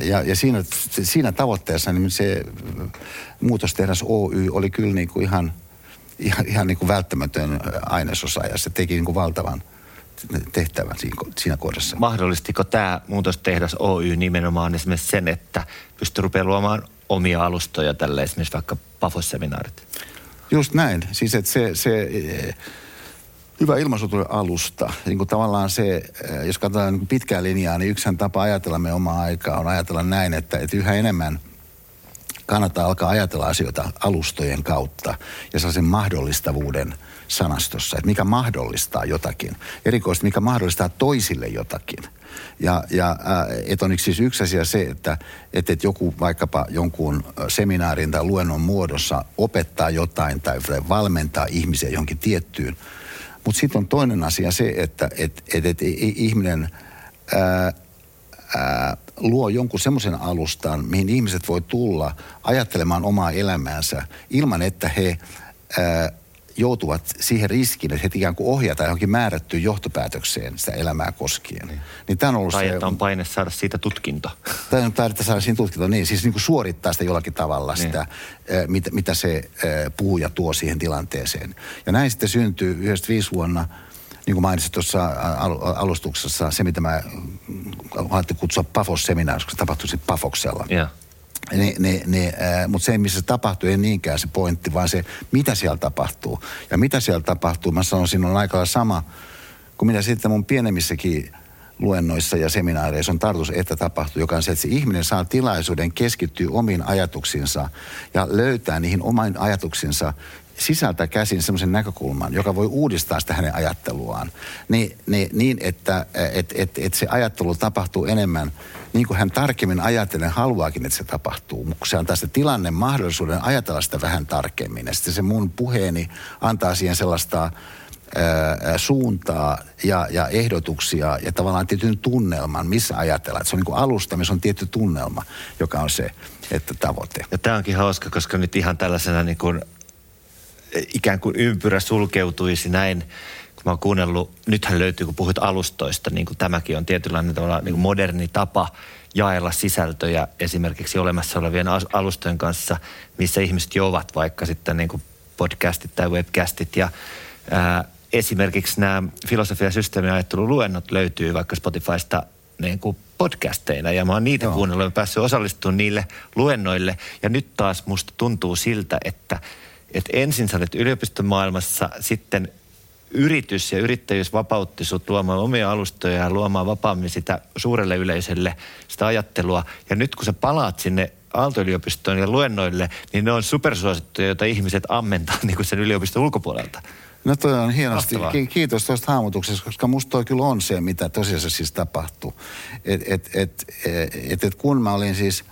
ja, ja siinä, siinä tavoitteessa niin se muutostehdas Oy oli kyllä niin kuin ihan, ihan, ihan niin kuin välttämätön ainesosa ja se teki niin kuin valtavan tehtävän siinä, siinä kohdassa. Mahdollistiko tämä muutostehdas Oy nimenomaan esimerkiksi sen, että pystyy rupeamaan luomaan omia alustoja tälle esimerkiksi vaikka PAFOS-seminaarit? Just näin. Siis että se, se eh, hyvä ilmaisu tulee alusta. Niin kuin tavallaan se, eh, jos katsotaan niin pitkää linjaa, niin yksihän tapa ajatella me omaa aikaa on ajatella näin, että, että yhä enemmän kannattaa alkaa ajatella asioita alustojen kautta ja sellaisen mahdollistavuuden sanastossa, että mikä mahdollistaa jotakin. Erikoisesti mikä mahdollistaa toisille jotakin. Ja, ja äh, et on siis yksi asia se, että et, et joku vaikkapa jonkun seminaarin tai luennon muodossa opettaa jotain tai valmentaa ihmisiä johonkin tiettyyn. Mutta sitten on toinen asia se, että et, et, et, ihminen ää, ää, luo jonkun semmoisen alustan, mihin ihmiset voi tulla ajattelemaan omaa elämäänsä ilman, että he ää, joutuvat siihen riskiin, että he ikään kuin ohjataan johonkin määrättyyn johtopäätökseen sitä elämää koskien. Niin, niin tämä on ollut tai se, että on paine saada siitä tutkinto. Tai on paine saada siitä tutkinto, niin. Siis niin kuin suorittaa sitä jollakin tavalla niin. sitä, mitä, mitä se puhuja tuo siihen tilanteeseen. Ja näin sitten syntyy 95 vuonna – niin kuin mainitsit tuossa alustuksessa, se mitä mä ajattelin kutsua Pafos-seminaariksi, tapahtui sitten Pafoksella. Yeah. Ne, ne, ne, äh, mutta se, missä se tapahtuu, ei niinkään se pointti, vaan se, mitä siellä tapahtuu. Ja mitä siellä tapahtuu, mä sanoisin, on aika sama kuin mitä sitten mun pienemmissäkin luennoissa ja seminaareissa on tarkoitus, että tapahtuu, joka on se, että se ihminen saa tilaisuuden keskittyä omiin ajatuksiinsa ja löytää niihin omiin ajatuksinsa sisältä käsin semmoisen näkökulman, joka voi uudistaa sitä hänen ajatteluaan, niin, niin, niin että et, et, et se ajattelu tapahtuu enemmän niin kuin hän tarkemmin ajatellen haluaakin, että se tapahtuu. Mutta se antaa sitä tilanne mahdollisuuden ajatella sitä vähän tarkemmin. Ja sitten se mun puheeni antaa siihen sellaista suuntaa ja, ja ehdotuksia ja tavallaan tietyn tunnelman, missä ajatellaan. Että se on niin alusta, missä on tietty tunnelma, joka on se että tavoite. Ja tämä onkin hauska, koska nyt ihan tällaisena niin kuin ikään kuin ympyrä sulkeutuisi näin, kun mä oon kuunnellut, nythän löytyy, kun puhut alustoista, niin kuin tämäkin on tietynlainen tavalla niin kuin moderni tapa jaella sisältöjä esimerkiksi olemassa olevien alustojen kanssa, missä ihmiset jo ovat vaikka sitten niin kuin podcastit tai webcastit. Ja ää, esimerkiksi nämä filosofia- ja systeemiajatteluluennot löytyy vaikka Spotifysta niin kuin podcasteina. Ja mä oon niitä Joo. kuunnellut ja päässyt osallistumaan niille luennoille. Ja nyt taas musta tuntuu siltä, että – että ensin sä olet yliopistomaailmassa, sitten yritys ja yrittäjyys vapautti sut luomaan omia alustoja ja luomaan vapaammin sitä suurelle yleisölle sitä ajattelua. Ja nyt kun sä palaat sinne Aalto-yliopistoon ja luennoille, niin ne on supersuosittuja, joita ihmiset ammentaa niin kuin sen yliopiston ulkopuolelta. No toi on hienosti. Mahtavaa. Kiitos tuosta hahmotuksesta, koska musta toi kyllä on se, mitä tosiasiassa siis tapahtuu. Et, et, et, et, et kun mä olin siis,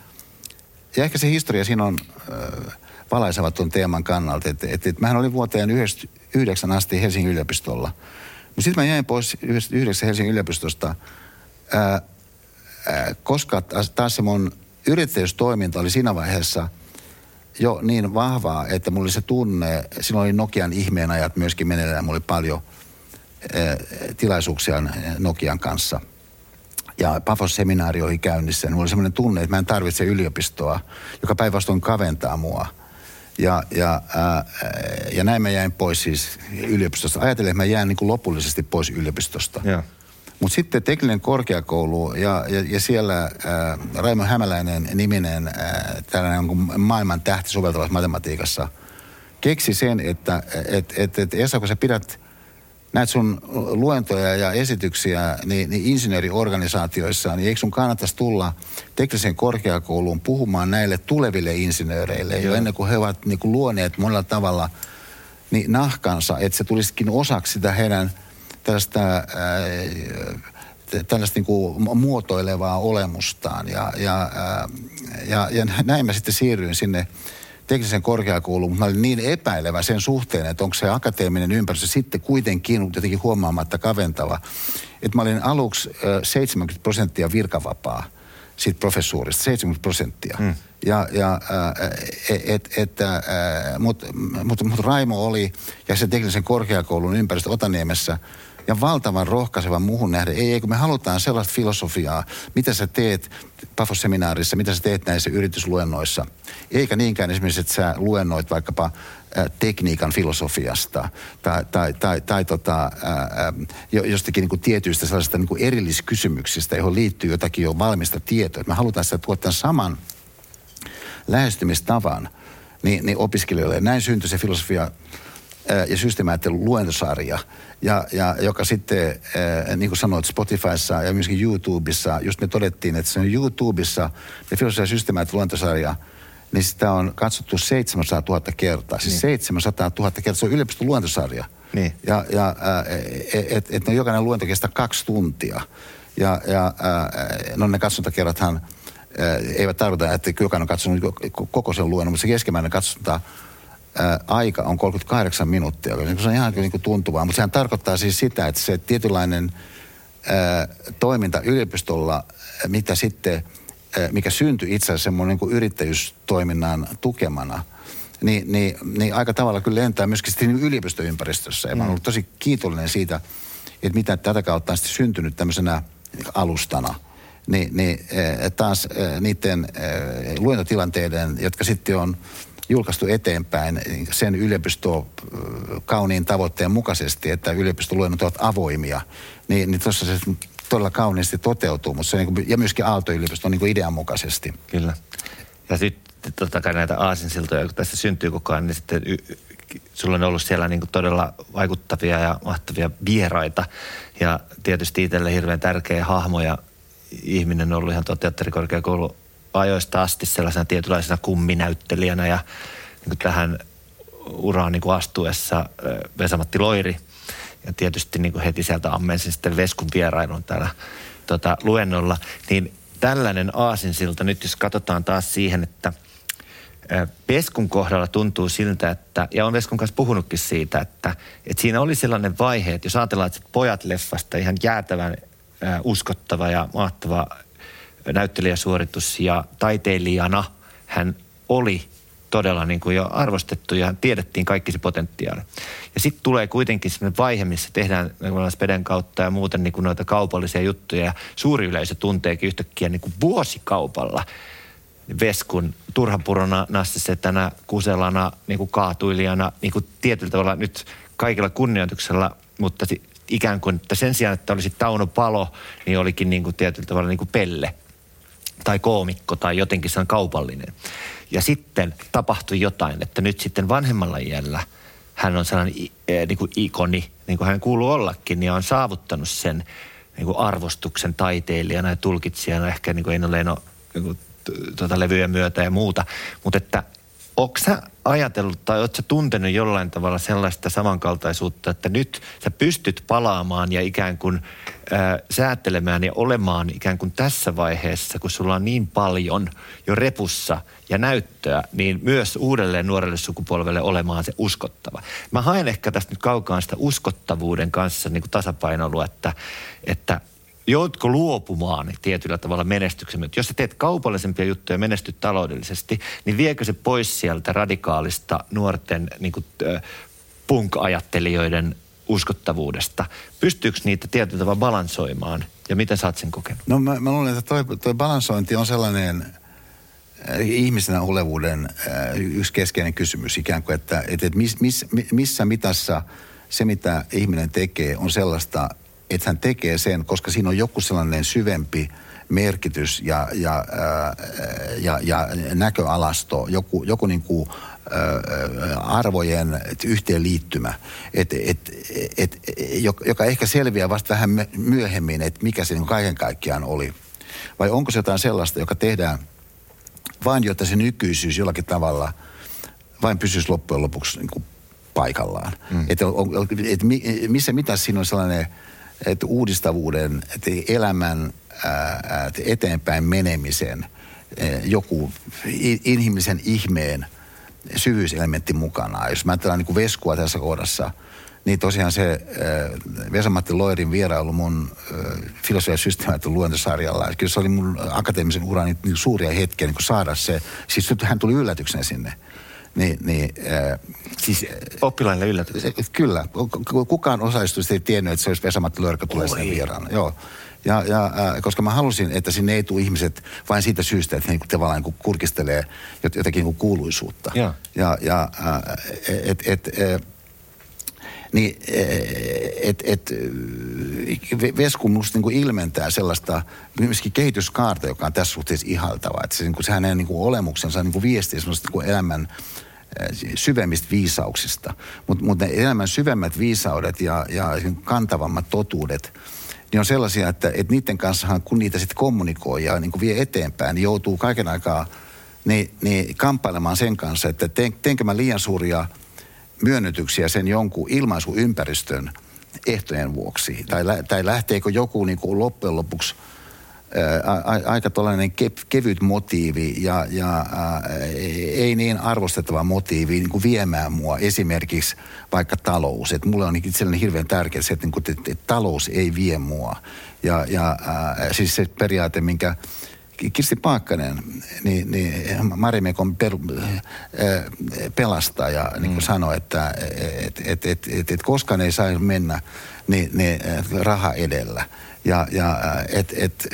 ja ehkä se historia siinä on... Äh, valaisevat tuon teeman kannalta. Että et, et, mähän olin vuoteen 99 asti Helsingin yliopistolla. Mutta sitten mä jäin pois 99 Helsingin yliopistosta, ää, ää, koska taas se mun yrittäjyystoiminta oli siinä vaiheessa jo niin vahvaa, että mulla oli se tunne, silloin oli Nokian ihmeen ajat myöskin meneillään, mulla oli paljon ää, tilaisuuksia Nokian kanssa – ja Pafos-seminaari oli käynnissä. Mulla oli sellainen tunne, että mä en tarvitse yliopistoa, joka päinvastoin kaventaa mua – ja, ja, ää, ja näin mä jäin pois siis yliopistosta. Ajattelin, että mä jään niin kuin lopullisesti pois yliopistosta. Mutta sitten tekninen korkeakoulu ja, ja, ja siellä ää, Raimo Hämäläinen niminen ää, tällainen niin maailman tähti soveltavassa matematiikassa keksi sen, että et, et, et Esa, kun sä pidät näet sun luentoja ja esityksiä niin, niin insinööriorganisaatioissa, niin eikö sun kannattaisi tulla tekniseen korkeakouluun puhumaan näille tuleville insinööreille jo ennen kuin he ovat niin kuin luoneet monella tavalla niin nahkansa, että se tulisikin osaksi sitä heidän tällaista, ää, tällaista niin kuin muotoilevaa olemustaan. Ja, ja, ää, ja, ja näin mä sitten siirryin sinne teknisen korkeakouluun, mutta mä olin niin epäilevä sen suhteen, että onko se akateeminen ympäristö sitten kuitenkin jotenkin huomaamatta kaventava. Että mä olin aluksi 70 prosenttia virkavapaa siitä professuurista, 70 prosenttia. Hmm. Ja, ja et, et, mutta mut, mut Raimo oli ja se teknisen korkeakoulun ympäristö Otaniemessä – ja valtavan rohkaiseva muuhun nähden. Ei, ei, kun me halutaan sellaista filosofiaa, mitä sä teet Pafos-seminaarissa, mitä sä teet näissä yritysluennoissa. Eikä niinkään esimerkiksi, että sä luennoit vaikkapa tekniikan filosofiasta tai, tai, tai, tai tota, ää, jostakin niin kuin tietyistä sellaisista niin kuin erilliskysymyksistä, johon liittyy jotakin jo valmista tietoa. Me halutaan sitä tuottaa saman lähestymistavan niin, niin opiskelijoille. Näin syntyi se filosofia ja systeemiajattelun luentosarja, ja, ja joka sitten, niin kuin sanoit, Spotifyssa ja myöskin YouTubessa, just me todettiin, että se on YouTubessa, ja filosofia ja systeemiajattelun luentosarja, niin sitä on katsottu 700 000 kertaa. Siis niin. 700 000 kertaa, se on yliopiston luontosarja. Niin. Ja, ja että et, et, no jokainen luento kestää kaksi tuntia. Ja, ja no ne katsontakerrathan eivät tarkoita, että jokainen on katsonut koko sen luennon, mutta se keskimmäinen katsonta aika on 38 minuuttia. Se on ihan niin kuin tuntuvaa, mutta sehän tarkoittaa siis sitä, että se tietynlainen ää, toiminta yliopistolla, mitä sitten, ää, mikä syntyi itse asiassa semmoinen niin yrittäjyystoiminnan tukemana, niin, niin, niin aika tavalla kyllä lentää myöskin sitten yliopistoympäristössä. Ja mä olen tosi kiitollinen siitä, että mitä tätä kautta on sitten syntynyt tämmöisenä alustana. Niin, niin taas niiden luentotilanteiden, jotka sitten on julkaistu eteenpäin sen yliopisto kauniin tavoitteen mukaisesti, että yliopistoluennot ovat avoimia, niin, niin tuossa se todella kauniisti toteutuu, mutta se niin kuin, ja myöskin Aalto-yliopiston niin idean mukaisesti. Kyllä. Ja sitten totta kai näitä aasinsiltoja, kun tässä syntyy koko ajan, niin sitten y- sulla on ollut siellä niin todella vaikuttavia ja mahtavia vieraita. Ja tietysti itselle hirveän tärkeä hahmo ja ihminen on ollut ihan teatterikorkeakoulu ajoista asti sellaisena tietynlaisena kumminäyttelijänä ja niin tähän uraan niin kuin astuessa Vesamatti Loiri. Ja tietysti niin kuin heti sieltä ammensin sitten Veskun vierailun täällä tota, luennolla. Niin tällainen aasinsilta nyt, jos katsotaan taas siihen, että Veskun kohdalla tuntuu siltä, että, ja on Veskun kanssa puhunutkin siitä, että, että siinä oli sellainen vaihe, että jos ajatellaan, että pojat leffasta ihan jäätävän uskottava ja mahtava näyttelijäsuoritus ja taiteilijana hän oli todella niin kuin jo arvostettu ja tiedettiin kaikki se potentiaali. Ja sitten tulee kuitenkin sellainen vaihe, missä tehdään Speden kautta ja muuten niin kuin noita kaupallisia juttuja ja suuri yleisö tunteekin yhtäkkiä niin kuin vuosikaupalla Veskun turhapurona, nassisetänä, kuselana, niin kuin kaatuilijana, niin kuin tietyllä tavalla nyt kaikilla kunnioituksella, mutta ikään kuin, että sen sijaan, että olisi Tauno Palo, niin olikin niin kuin tietyllä tavalla niin kuin pelle tai koomikko tai jotenkin se on kaupallinen. Ja sitten tapahtui jotain, että nyt sitten vanhemmalla iällä hän on sellainen niin kuin ikoni, niin kuin hän kuuluu ollakin, ja on saavuttanut sen niin kuin arvostuksen taiteilijana ja tulkitsijana, ehkä niin kuin ole niin kuin, tuota, levyjen myötä ja muuta. Mutta että onko sä ajatellut tai ootko tuntenut jollain tavalla sellaista samankaltaisuutta, että nyt sä pystyt palaamaan ja ikään kuin äh, säätelemään ja olemaan ikään kuin tässä vaiheessa, kun sulla on niin paljon jo repussa ja näyttöä, niin myös uudelleen nuorelle sukupolvelle olemaan se uskottava. Mä haen ehkä tästä nyt kaukaan sitä uskottavuuden kanssa niin kuin tasapainolua, että, että – joudutko luopumaan tietyllä tavalla menestyksen Jos sä teet kaupallisempia juttuja ja menestyt taloudellisesti, niin viekö se pois sieltä radikaalista nuorten niin kuin, punk-ajattelijoiden uskottavuudesta? Pystyykö niitä tietyllä tavalla balansoimaan ja miten sä oot sen kokenut? No mä, mä luulen, että toi, toi balansointi on sellainen ihmisenä olevuuden yksi keskeinen kysymys ikään kuin, että, että, että miss, miss, missä mitassa se, mitä ihminen tekee, on sellaista, että hän tekee sen, koska siinä on joku sellainen syvempi merkitys ja, ja, ja, ja näköalasto, joku, joku niin kuin, arvojen yhteenliittymä, et, et, et, joka ehkä selviää vasta vähän myöhemmin, että mikä se niin kaiken kaikkiaan oli. Vai onko se jotain sellaista, joka tehdään vain, jotta se nykyisyys jollakin tavalla vain pysyisi loppujen lopuksi niin kuin paikallaan. Mm. Että et, missä mitä siinä on sellainen että uudistavuuden, että elämän ää, eteenpäin menemisen, joku inhimillisen ihmeen syvyyselementti mukana. Jos mä ajattelen niin kuin Veskua tässä kohdassa, niin tosiaan se Vesamatti Loirin vierailu mun filosofia- ja systeemaattinen luentosarjalla, kyllä se oli mun akateemisen urani niin suuria hetkiä niin saada se. Siis hän tuli yllätyksenä sinne. Niin, niin, äh, siis, Oppilaille yllätys. Kyllä. Kukaan osallistujista ei tiennyt, että se olisi Vesamatti Loirka tulee sinne vieraana. Joo. Ja, ja, äh, koska mä halusin, että sinne ei tule ihmiset vain siitä syystä, että he niin tavallaan niin kurkistelee jotakin niin kuuluisuutta. Ja, ja, ja äh, et, et, et, niin et, et, Vesku musta niin ilmentää sellaista myöskin kehityskaarta, joka on tässä suhteessa ihaltava. Että se, niin kuin, hänen niin kuin olemuksensa niin kuin viestii sellaista niin elämän syvemmistä viisauksista. Mutta mut ne elämän syvemmät viisaudet ja, ja kantavammat totuudet, niin on sellaisia, että, että niiden kanssahan kun niitä sitten kommunikoi ja niin kuin vie eteenpäin, niin joutuu kaiken aikaa niin, niin kamppailemaan sen kanssa, että teen, teenkö mä liian suuria myönnytyksiä sen jonkun ilmaisuympäristön ehtojen vuoksi? Tai, tai lähteekö joku niin kuin loppujen lopuksi – ää, aika tällainen kev, kevyt motiivi ja, ja ää, ei niin arvostettava motiivi niin kuin viemään mua esimerkiksi vaikka talous. Et mulle on itselleni hirveän tärkeää se, että, niin kuin, että, että talous ei vie mua. Ja, ja ää, siis se periaate, minkä Kirsti Paakkanen, niin, niin Marimekon per, pelastaja niin kuin mm. sanoi, että et, et, et, et, et koskaan ei saisi mennä niin, niin, raha edellä. Ja, ja että et,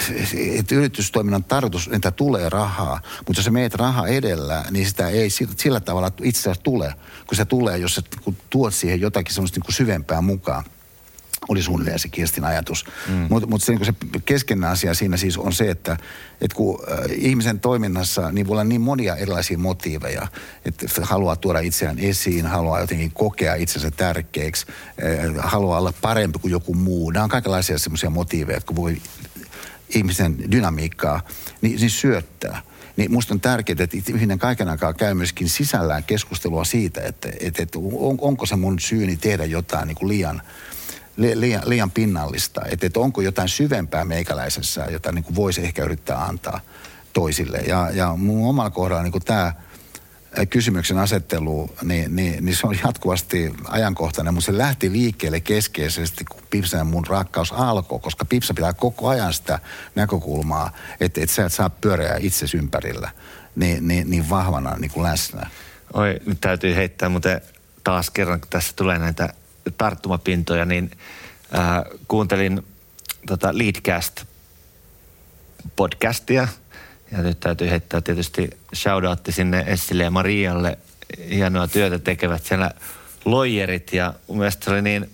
et yritystoiminnan tarkoitus, että tulee rahaa, mutta jos sä meet raha edellä, niin sitä ei sillä, sillä tavalla itse asiassa tule, kun se tulee, jos sä kun tuot siihen jotakin semmoista niin syvempää mukaan oli suunnilleen se Kirstin ajatus. Mm. Mutta mut se, niin se keskeinen asia siinä siis on se, että, että kun äh, ihmisen toiminnassa niin voi olla niin monia erilaisia motiiveja, että haluaa tuoda itseään esiin, haluaa jotenkin kokea itsensä tärkeäksi, äh, haluaa olla parempi kuin joku muu. Nämä on kaikenlaisia semmoisia motiiveja, jotka voi ihmisen dynamiikkaa niin, niin syöttää niin musta on tärkeää, että ihminen kaiken aikaa käy myöskin sisällään keskustelua siitä, että, että, että on, onko se mun syyni tehdä jotain niin kuin liian liian, liian pinnallista. Että, että onko jotain syvempää meikäläisessä, jota niin kuin voisi ehkä yrittää antaa toisille. Ja, ja mun omalla kohdalla niin tämä kysymyksen asettelu, niin, niin, niin se on jatkuvasti ajankohtainen, mutta se lähti liikkeelle keskeisesti, kun Pipsan ja mun rakkaus alkoi, koska Pipsa pitää koko ajan sitä näkökulmaa, että, että sä et saa pyöreä itsesi ympärillä niin, niin, niin vahvana niin kuin läsnä. Oi, nyt täytyy heittää muuten taas kerran, kun tässä tulee näitä tarttumapintoja, niin äh, kuuntelin tota Leadcast podcastia. Ja nyt täytyy heittää tietysti shoutoutti sinne Essille ja Marialle. Hienoa työtä tekevät siellä loijerit ja mun se oli niin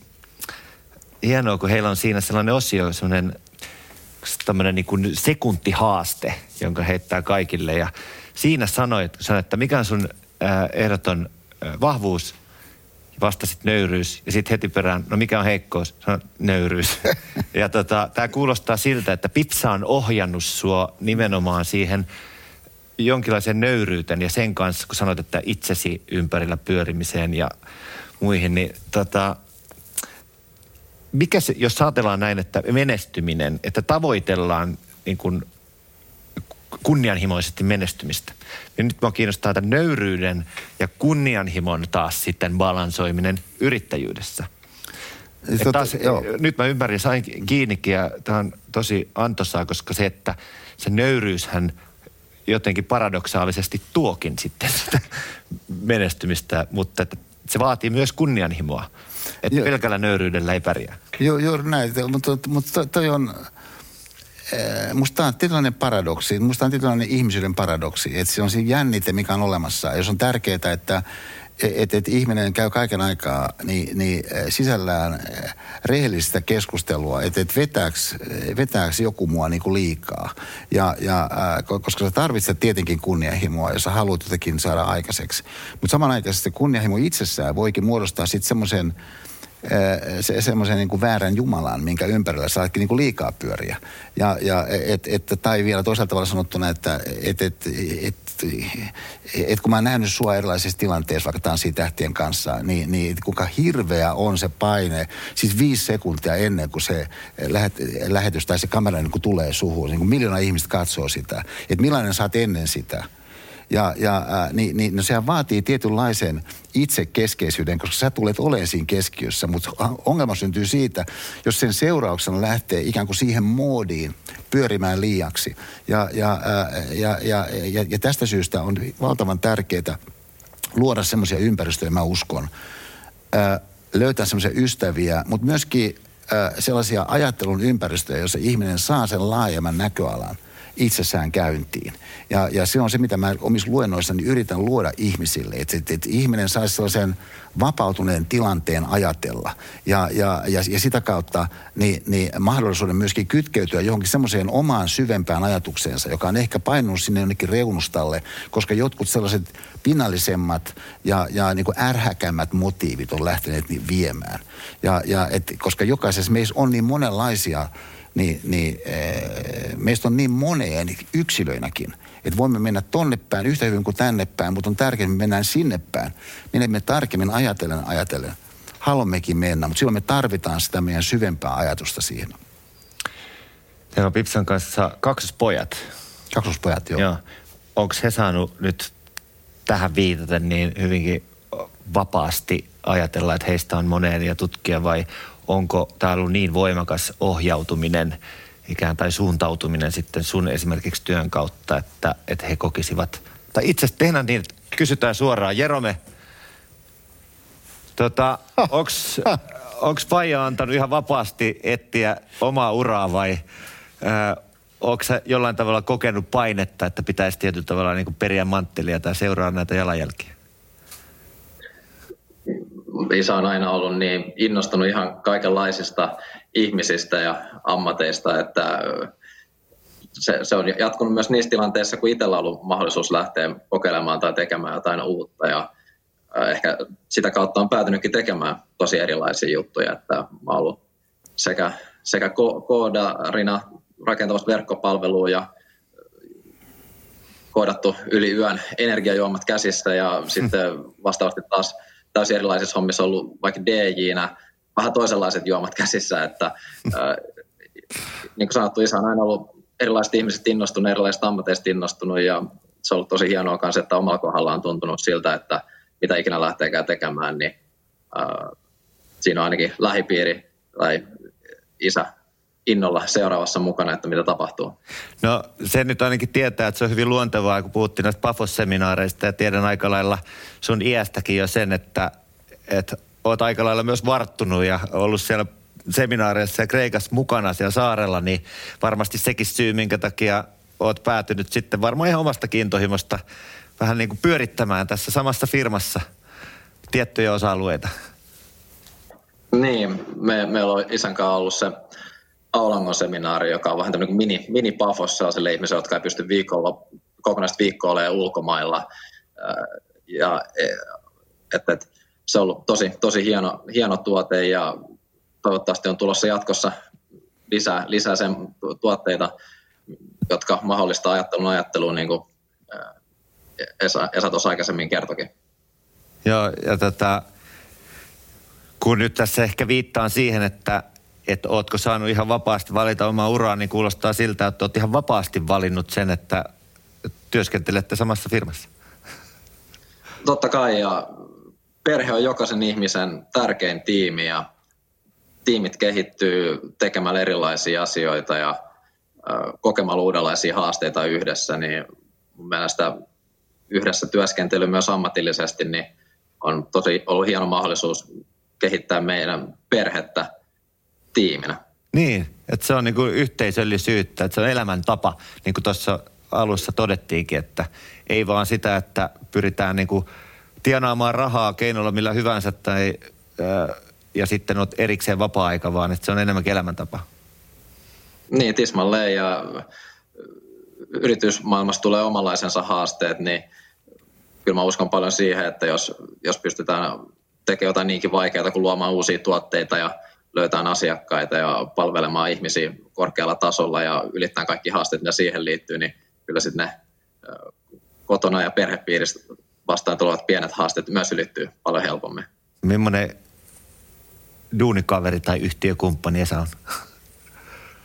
hienoa, kun heillä on siinä sellainen osio, sellainen tämmöinen niin kuin sekuntihaaste, jonka heittää kaikille. Ja siinä sanoit, sanoit että mikä on sun äh, ehdoton äh, vahvuus – vastasit nöyryys ja sitten heti perään, no mikä on heikkous? Sanoit nöyryys. ja tota, tämä kuulostaa siltä, että Pipsa on ohjannut sua nimenomaan siihen jonkinlaisen nöyryyten ja sen kanssa, kun sanoit, että itsesi ympärillä pyörimiseen ja muihin, niin tota, mikä se, jos ajatellaan näin, että menestyminen, että tavoitellaan niin kuin kunnianhimoisesti menestymistä. Ja nyt mä kiinnostaa tämän nöyryyden ja kunnianhimon taas sitten balansoiminen yrittäjyydessä. Tota, taas, joo. Nyt mä ymmärrin, sain kiinnikin ja tämä on tosi antoisaa, koska se, että se nöyryyshän jotenkin paradoksaalisesti tuokin sitten sitä menestymistä, mutta että se vaatii myös kunnianhimoa. Että pelkällä nöyryydellä ei pärjää. Joo, juuri näin, mutta, mutta toi on Eh, musta on tietynlainen paradoksi, musta on tietynlainen ihmisyyden paradoksi, että se on se jännite, mikä on olemassa. Jos on tärkeää, että et, et ihminen käy kaiken aikaa niin, niin eh, sisällään eh, rehellistä keskustelua, että et vetääks, joku mua niin kuin liikaa. Ja, ja, koska sä tarvitset tietenkin kunnianhimoa, jos sä haluat jotenkin saada aikaiseksi. Mutta samanaikaisesti kunnianhimo itsessään voikin muodostaa sitten semmoisen se, semmoisen niin väärän Jumalan, minkä ympärillä saatkin niin kuin liikaa pyöriä. Ja, ja et, et, tai vielä toisaalta tavalla sanottuna, että et, et, et, et, kun mä oon nähnyt sua erilaisissa tilanteissa, vaikka tanssitähtien kanssa, niin, niin kuinka hirveä on se paine, siis viisi sekuntia ennen kuin se lähet, lähetys tai se kamera niin kuin tulee suhun, niin kuin miljoona ihmistä katsoo sitä, että millainen sä oot ennen sitä – ja, ja äh, niin, niin, no sehän vaatii tietynlaisen itsekeskeisyyden, koska sä tulet olemaan siinä keskiössä, mutta ongelma syntyy siitä, jos sen seurauksena lähtee ikään kuin siihen moodiin pyörimään liiaksi. Ja, ja, äh, ja, ja, ja, ja tästä syystä on valtavan tärkeää luoda semmoisia ympäristöjä, mä uskon, äh, löytää semmoisia ystäviä, mutta myöskin sellaisia ajattelun ympäristöjä, joissa ihminen saa sen laajemman näköalan itsessään käyntiin. Ja, ja se on se, mitä mä omissa luennoissani yritän luoda ihmisille, että, että, että ihminen saisi sellaisen vapautuneen tilanteen ajatella. Ja, ja, ja, ja sitä kautta niin, niin mahdollisuuden myöskin kytkeytyä johonkin semmoiseen omaan syvempään ajatukseensa, joka on ehkä painunut sinne jonnekin reunustalle, koska jotkut sellaiset pinnallisemmat ja, ja niin kuin ärhäkämmät motiivit on lähteneet niin viemään. Ja, ja et, koska jokaisessa meissä on niin monenlaisia niin, niin e, meistä on niin moneen yksilöinäkin, Että voimme mennä tonne päin yhtä hyvin kuin tänne päin, mutta on tärkeää, että me mennään sinne päin. Menemme tarkemmin ajatellen ajatellen. Haluammekin mennä, mutta silloin me tarvitaan sitä meidän syvempää ajatusta siihen. Teillä on Pipsan kanssa kaksospojat. Kaksospojat, joo. joo. Onko he saanut nyt tähän viitaten niin hyvinkin vapaasti ajatella, että heistä on moneen ja tutkia vai onko tämä ollut niin voimakas ohjautuminen ikään tai suuntautuminen sitten sun esimerkiksi työn kautta, että, että he kokisivat, tai itse asiassa tehdään niin, että kysytään suoraan, Jerome, tota, onks, onks Faija antanut ihan vapaasti etsiä omaa uraa vai onko jollain tavalla kokenut painetta, että pitäisi tietyllä tavalla niin periä manttelia tai seuraa näitä jalanjälkiä? Isä on aina ollut niin innostunut ihan kaikenlaisista ihmisistä ja ammateista, että se, se on jatkunut myös niissä tilanteissa, kun itsellä on ollut mahdollisuus lähteä kokeilemaan tai tekemään jotain uutta. Ja ehkä sitä kautta on päätynytkin tekemään tosi erilaisia juttuja, että mä oon ollut sekä, sekä ko- koodarina rakentamassa verkkopalvelua ja koodattu yli yön energiajuomat käsissä ja sitten vastaavasti taas täysin erilaisissa hommissa ollut vaikka DJ-nä vähän toisenlaiset juomat käsissä, että ää, niin kuin sanottu, isä on aina ollut erilaiset ihmiset innostunut, erilaiset ammateista innostunut ja se on ollut tosi hienoa kanssa, että omalla kohdalla on tuntunut siltä, että mitä ikinä lähteekään tekemään, niin ää, siinä on ainakin lähipiiri tai isä innolla seuraavassa mukana, että mitä tapahtuu. No se nyt ainakin tietää, että se on hyvin luontevaa, kun puhuttiin näistä Pafos-seminaareista ja tiedän aika lailla sun iästäkin jo sen, että, että oot aika lailla myös varttunut ja ollut siellä seminaareissa ja Kreikassa mukana siellä saarella, niin varmasti sekin syy, minkä takia oot päätynyt sitten varmaan ihan omasta kiintohimosta vähän niin kuin pyörittämään tässä samassa firmassa tiettyjä osa-alueita. Niin, me, meillä on isän kanssa ollut se Aulangon seminaari, joka on vähän tämmöinen mini, mini pafos sellaisille ihmisille, jotka ei pysty viikolla, kokonaista viikkoa olemaan ulkomailla. Ja, e, et, et, se on ollut tosi, tosi hieno, hieno tuote ja toivottavasti on tulossa jatkossa lisää, lisää sen tuotteita, jotka mahdollistaa ajattelun ajatteluun, niin kuin Esa, Esa tuossa aikaisemmin kertokin. Joo, ja tätä, kun nyt tässä ehkä viittaan siihen, että että ootko saanut ihan vapaasti valita omaa uraa, niin kuulostaa siltä, että oot ihan vapaasti valinnut sen, että työskentelette samassa firmassa. Totta kai, ja perhe on jokaisen ihmisen tärkein tiimi, ja tiimit kehittyy tekemällä erilaisia asioita ja kokemalla uudenlaisia haasteita yhdessä, niin mun mielestä yhdessä työskentely myös ammatillisesti niin on tosi ollut hieno mahdollisuus kehittää meidän perhettä tiiminä. Niin, että se on niinku yhteisöllisyyttä, että se on elämäntapa, niin kuin tuossa alussa todettiinkin, että ei vaan sitä, että pyritään niinku tienaamaan rahaa keinolla millä hyvänsä tai, ää, ja sitten on erikseen vapaa-aika, vaan että se on enemmänkin elämäntapa. Niin, tismalleen ja yritysmaailmassa tulee omanlaisensa haasteet, niin kyllä mä uskon paljon siihen, että jos, jos pystytään tekemään jotain niinkin vaikeaa kuin luomaan uusia tuotteita ja löytää asiakkaita ja palvelemaan ihmisiä korkealla tasolla ja ylittää kaikki haasteet, mitä siihen liittyy, niin kyllä sitten ne kotona ja perhepiiristä vastaan tulevat pienet haasteet myös ylittyy paljon helpommin. Millainen duunikaveri tai yhtiökumppani Esa on?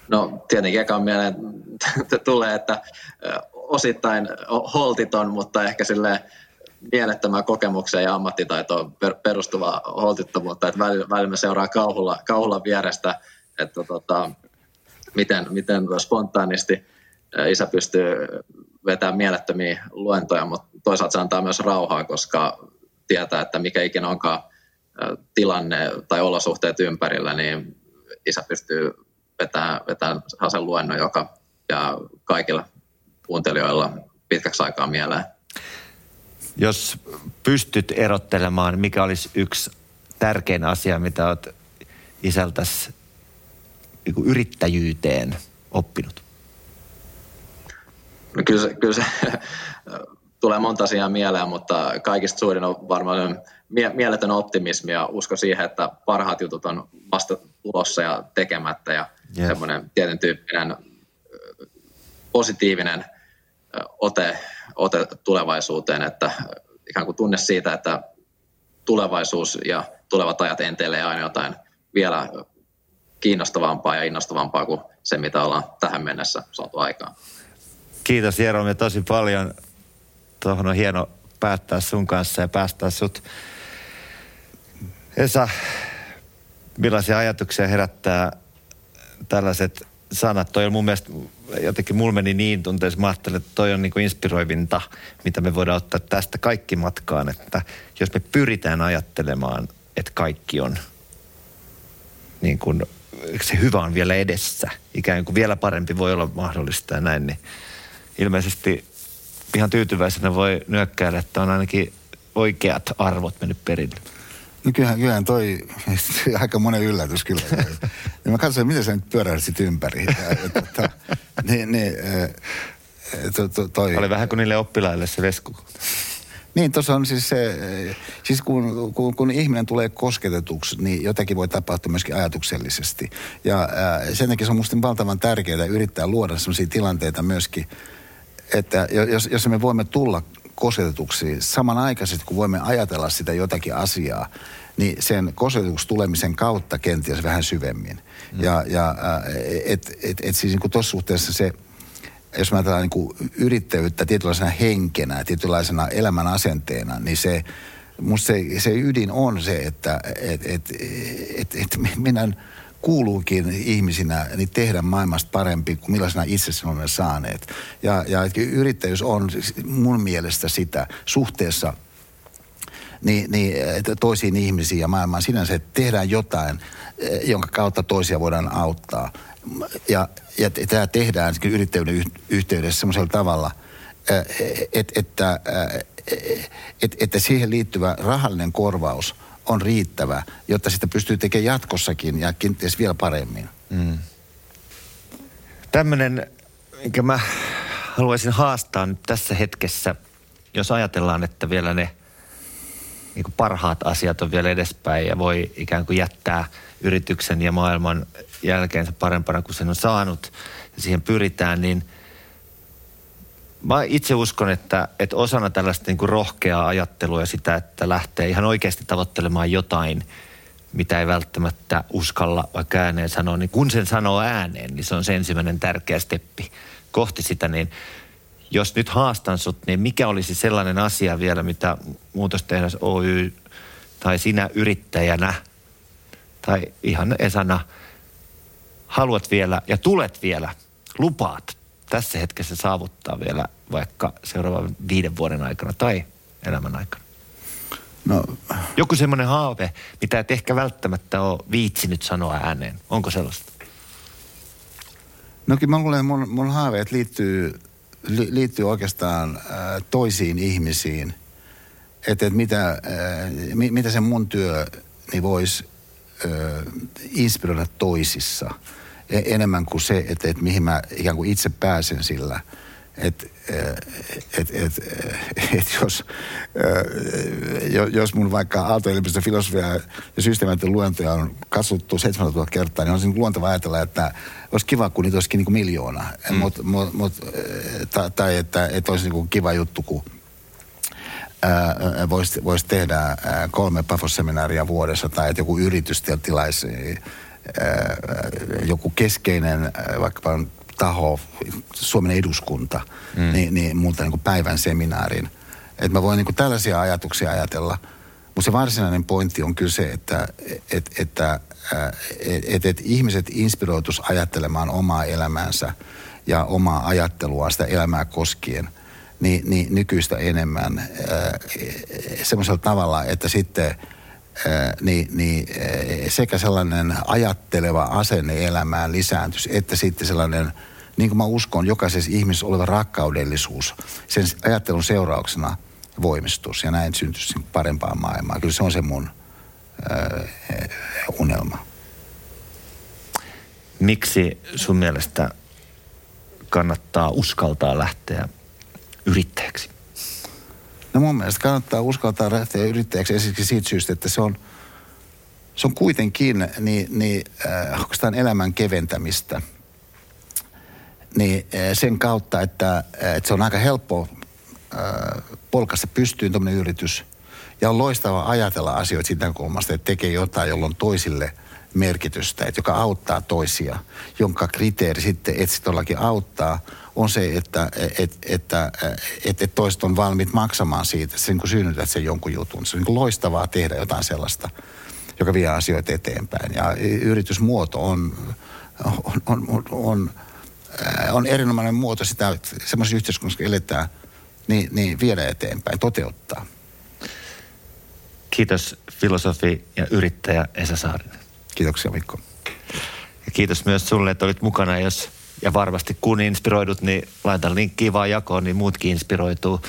No tietenkin ekaan mieleen tulee, että osittain holtiton, mutta ehkä silleen mielettömään kokemukseen ja ammattitaitoon perustuvaa holtittomuutta, että välillä, välillä me seuraa kauhulla, kauhulla vierestä, että tota, miten, miten spontaanisti isä pystyy vetämään mielettömiä luentoja, mutta toisaalta se antaa myös rauhaa, koska tietää, että mikä ikinä onkaan tilanne tai olosuhteet ympärillä, niin isä pystyy vetämään, vetämään sen luennon, joka ja kaikilla kuuntelijoilla pitkäksi aikaa mieleen. Jos pystyt erottelemaan, mikä olisi yksi tärkein asia, mitä olet isältäsi niin yrittäjyyteen oppinut? No kyllä se, kyllä se tulee monta asiaa mieleen, mutta kaikista suurin on varmaan mie- mieletön optimismi ja usko siihen, että parhaat jutut on vasta tulossa ja tekemättä ja yes. semmoinen tietyn tyyppinen positiivinen ote, ote tulevaisuuteen, että ikään kuin tunne siitä, että tulevaisuus ja tulevat ajat entelee aina jotain vielä kiinnostavampaa ja innostavampaa kuin se, mitä ollaan tähän mennessä saatu aikaan. Kiitos Jeromi tosi paljon. Tuohon on hieno päättää sun kanssa ja päästää sut. Esa, millaisia ajatuksia herättää tällaiset sanat? Toi on mun mielestä jotenkin mulla meni niin tunteessa, mä ajattelin, että toi on niin kuin inspiroivinta, mitä me voidaan ottaa tästä kaikki matkaan, että jos me pyritään ajattelemaan, että kaikki on niin kuin, se hyvä on vielä edessä, ikään kuin vielä parempi voi olla mahdollista ja näin, niin ilmeisesti ihan tyytyväisenä voi nyökkäillä, että on ainakin oikeat arvot mennyt perille. No kyllähän, kyllähän toi, aika monen yllätys kyllä. ja mä katsoin, miten sä nyt pyöräilit ympäri. Ja, niin, niin, to, to, toi. Oli vähän kuin niille oppilaille se vesku. Niin, tuossa on siis se, siis kun, kun, kun ihminen tulee kosketetuksi, niin jotakin voi tapahtua myöskin ajatuksellisesti. Ja ää, sen takia se on musta niin valtavan tärkeää yrittää luoda sellaisia tilanteita myöskin, että jos, jos me voimme tulla kosketetuksi samanaikaisesti, kun voimme ajatella sitä jotakin asiaa, niin sen kosketetuksi tulemisen kautta kenties vähän syvemmin. Mm. Ja, ja et, et, et siis niin tuossa suhteessa se, jos mä ajatellaan niin yrittäjyyttä tietynlaisena henkenä, tietynlaisena elämän asenteena, niin se, musta se, se ydin on se, että et, et, et, et meidän kuuluukin ihmisinä niin tehdä maailmasta parempi kuin millaisena itse sen olemme saaneet. Ja, ja yrittäjyys on mun mielestä sitä suhteessa niin, niin, toisiin ihmisiin ja maailmaan sinänsä, että tehdään jotain, eh, jonka kautta toisia voidaan auttaa. Ja, ja tämä tehdään yrittäjyyden yhteydessä semmoisella tavalla, eh, että, että, eh, että, että siihen liittyvä rahallinen korvaus – on riittävä, jotta sitä pystyy tekemään jatkossakin ja kenties vielä paremmin. Mm. Tämmöinen, minkä mä haluaisin haastaa nyt tässä hetkessä, jos ajatellaan, että vielä ne niin kuin parhaat asiat on vielä edespäin ja voi ikään kuin jättää yrityksen ja maailman jälkeensä parempana kuin sen on saanut ja siihen pyritään, niin – Mä itse uskon, että, että osana tällaista niin kuin rohkeaa ajattelua ja sitä, että lähtee ihan oikeasti tavoittelemaan jotain, mitä ei välttämättä uskalla vaikka ääneen sanoa, niin kun sen sanoo ääneen, niin se on se ensimmäinen tärkeä steppi kohti sitä, niin jos nyt haastan sut, niin mikä olisi sellainen asia vielä, mitä Muutostehdas Oy tai sinä yrittäjänä tai ihan Esana haluat vielä ja tulet vielä, lupaat tässä hetkessä saavuttaa vielä vaikka seuraavan viiden vuoden aikana tai elämän aikana? No. Joku semmoinen haave, mitä et ehkä välttämättä ole viitsinyt sanoa ääneen. Onko sellaista? No kyllä mä luulen, mun, mun haaveet liittyy, li, liittyy oikeastaan äh, toisiin ihmisiin. Että et mitä, äh, mi, mitä se mun työ niin voisi äh, inspiroida toisissa – enemmän kuin se, että, että mihin mä ikään kuin itse pääsen sillä. Että et, et, et, jos, jos mun vaikka Aalto-yliopiston filosofia ja systeeminen luentoja on katsottu 7000 kertaa, niin on niin luonteva ajatella, että olisi kiva, kun niitä olisikin niin kuin miljoona. Mm. Mut, mut, mut, tai, tai että, että olisi niin kuin kiva juttu, kun voisi vois tehdä kolme Pafos-seminaaria vuodessa tai että joku yritys tilaisi joku keskeinen vaikkapa taho, Suomen eduskunta, mm. niin, niin multa niin kuin päivän seminaarin. Että mä voin niin kuin tällaisia ajatuksia ajatella. Mutta se varsinainen pointti on kyllä se, että et, että et, et, et ihmiset inspiroitus ajattelemaan omaa elämäänsä ja omaa ajattelua sitä elämää koskien niin, niin nykyistä enemmän semmoisella tavalla, että sitten – niin, niin sekä sellainen ajatteleva asenne elämään lisääntyisi, että sitten sellainen, niin kuin mä uskon, jokaisessa ihmisessä oleva rakkaudellisuus sen ajattelun seurauksena voimistus ja näin syntyisi parempaa maailmaa. Kyllä se on se mun unelma. Miksi sun mielestä kannattaa uskaltaa lähteä yrittäjäksi? No mun mielestä kannattaa uskaltaa lähteä yrittäjäksi esimerkiksi siitä syystä, että se on, se on kuitenkin niin, niin äh, elämän keventämistä. niin sen kautta, että, että se on aika helppo polkasta pystyyn tuommoinen yritys. Ja on loistava ajatella asioita siitä kulmasta, että tekee jotain, jolla on toisille merkitystä, että joka auttaa toisia, jonka kriteeri sitten, se auttaa, on se, että, että, että, että, että toiset on valmiit maksamaan siitä, että niin synnytät sen jonkun jutun. Se on niin loistavaa tehdä jotain sellaista, joka vie asioita eteenpäin. Ja yritysmuoto on, on, on, on, on, on erinomainen muoto sitä, semmoisessa yhteiskunnassa, eletään – niin, niin viedä eteenpäin, toteuttaa. Kiitos filosofi ja yrittäjä Esa Saarinen. Kiitoksia Mikko. Ja kiitos myös sulle, että olit mukana, jos ja varmasti kun inspiroidut, niin laita linkkiä vaan jakoon, niin muutkin inspiroituu.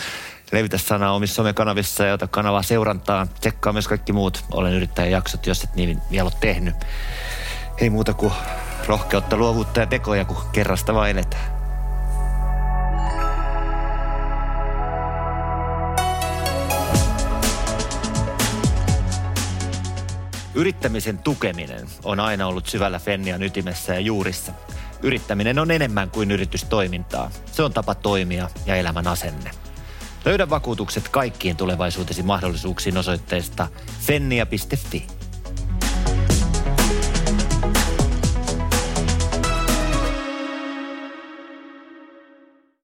Levitä sanaa omissa somekanavissa ja ota kanavaa seurantaa. Tsekkaa myös kaikki muut Olen yrittäjä jaksot, jos et niin vielä ole tehnyt. Ei muuta kuin rohkeutta, luovuutta ja tekoja, kun kerrasta vaan eletään. Yrittämisen tukeminen on aina ollut syvällä Fennian ytimessä ja juurissa. Yrittäminen on enemmän kuin yritystoimintaa. Se on tapa toimia ja elämän asenne. Löydä vakuutukset kaikkiin tulevaisuutesi mahdollisuuksiin osoitteesta fennia.fi.